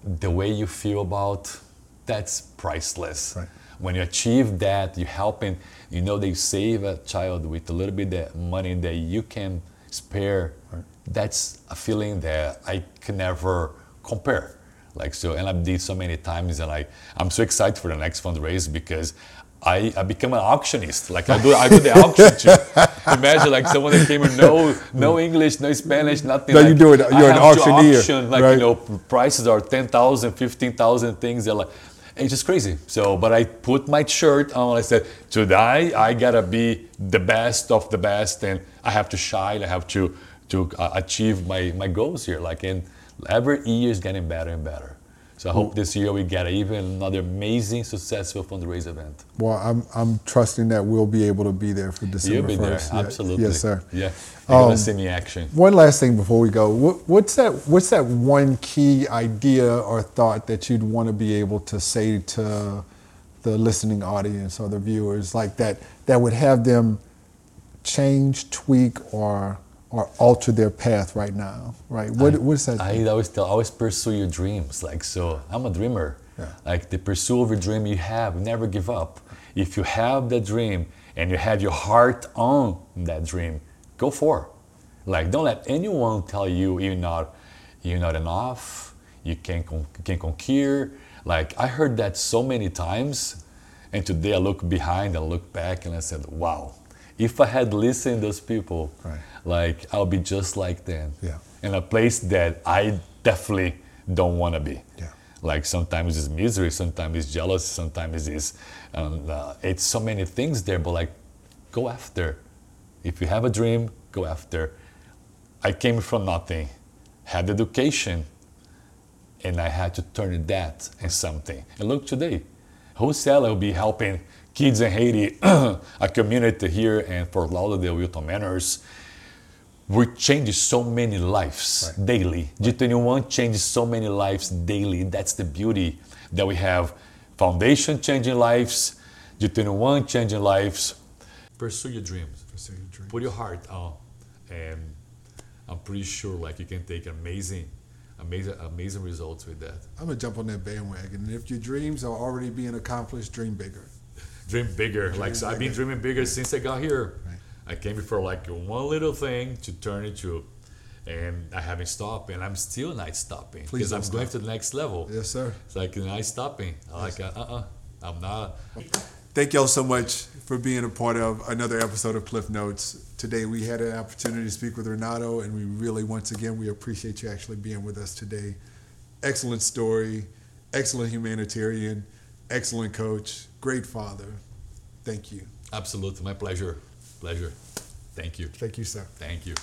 [SPEAKER 2] the way you feel about that's priceless.
[SPEAKER 1] Right.
[SPEAKER 2] When you achieve that, you're helping you know they save a child with a little bit of money that you can spare. That's a feeling that I can never compare. Like so, and I've did so many times, and like I'm so excited for the next fundraiser because I, I become an auctionist. Like I do, I do the auction too. Imagine like someone that came with no no English, no Spanish, nothing.
[SPEAKER 1] No,
[SPEAKER 2] like,
[SPEAKER 1] you do it- you're an auctioneer,
[SPEAKER 2] auction, like
[SPEAKER 1] right.
[SPEAKER 2] you know, prices are 10,000, 15,000 things. They're like, it's just crazy. So, but I put my shirt on. I said, today I gotta be the best of the best, and I have to shine. I have to to uh, achieve my my goals here. Like, and every year is getting better and better. So I hope this year we get even another amazing, successful fundraiser event.
[SPEAKER 1] Well, I'm I'm trusting that we'll be able to be there for December
[SPEAKER 2] You'll be there,
[SPEAKER 1] Yeah.
[SPEAKER 2] absolutely.
[SPEAKER 1] Yes, sir.
[SPEAKER 2] Yeah, you're
[SPEAKER 1] Um,
[SPEAKER 2] gonna see me action.
[SPEAKER 1] One last thing before we go. What, what's that? What's that one key idea or thought that you'd want to be able to say to the listening audience or the viewers, like that, that would have them change, tweak, or or alter their path right now? Right? What, what's that?
[SPEAKER 2] I always tell, always pursue your dreams. Like so, I'm a dreamer.
[SPEAKER 1] Yeah.
[SPEAKER 2] Like the pursuit of a dream you have, never give up. If you have that dream and you have your heart on that dream, go for. it. Like don't let anyone tell you you're not, you're not enough. You can't con- can conquer. Like I heard that so many times, and today I look behind and look back and I said, wow. If I had listened to those people,
[SPEAKER 1] Right.
[SPEAKER 2] like I'll be just like them
[SPEAKER 1] Yeah.
[SPEAKER 2] in a place that I definitely don't want to be.
[SPEAKER 1] Yeah.
[SPEAKER 2] Like sometimes it's misery, sometimes it's jealousy, sometimes it's um, uh, it's so many things there. But like, go after. If you have a dream, go after. I came from nothing, had education, and I had to turn that in something. And look today, wholesale will be helping kids in Haiti, a community here, and Fort Lauderdale, Wilton Manors we change so many lives
[SPEAKER 1] Right.
[SPEAKER 2] daily. G21 changes so many lives daily. That's the beauty that we have. Foundation changing lives, G21 changing lives. Pursue your dreams.
[SPEAKER 1] Pursue your dreams.
[SPEAKER 2] Put your heart on, and I'm pretty sure like you can take amazing, amazing, amazing results with that.
[SPEAKER 1] I'm gonna jump on that bandwagon. And if your dreams are already being accomplished, dream bigger.
[SPEAKER 2] Dream bigger. like so I've been dreaming bigger since I got here.
[SPEAKER 1] Right.
[SPEAKER 2] I came here for like one little thing to turn it to, and I haven't stopped, and I'm still not stopping because I'm
[SPEAKER 1] don't
[SPEAKER 2] going to the next level.
[SPEAKER 1] Yes, sir.
[SPEAKER 2] It's like not stopping. i'm like uh uh I'm not.
[SPEAKER 3] Thank y'all so much for being a part of another episode of Klif Notes. Today we had an opportunity to speak with Renato, and we really, once again, we appreciate you actually being with us today. Excellent story, excellent humanitarian, excellent coach, great father. Thank you.
[SPEAKER 2] Absolutely, my pleasure. Pleasure. Thank you.
[SPEAKER 1] Thank you, sir.
[SPEAKER 2] Thank you.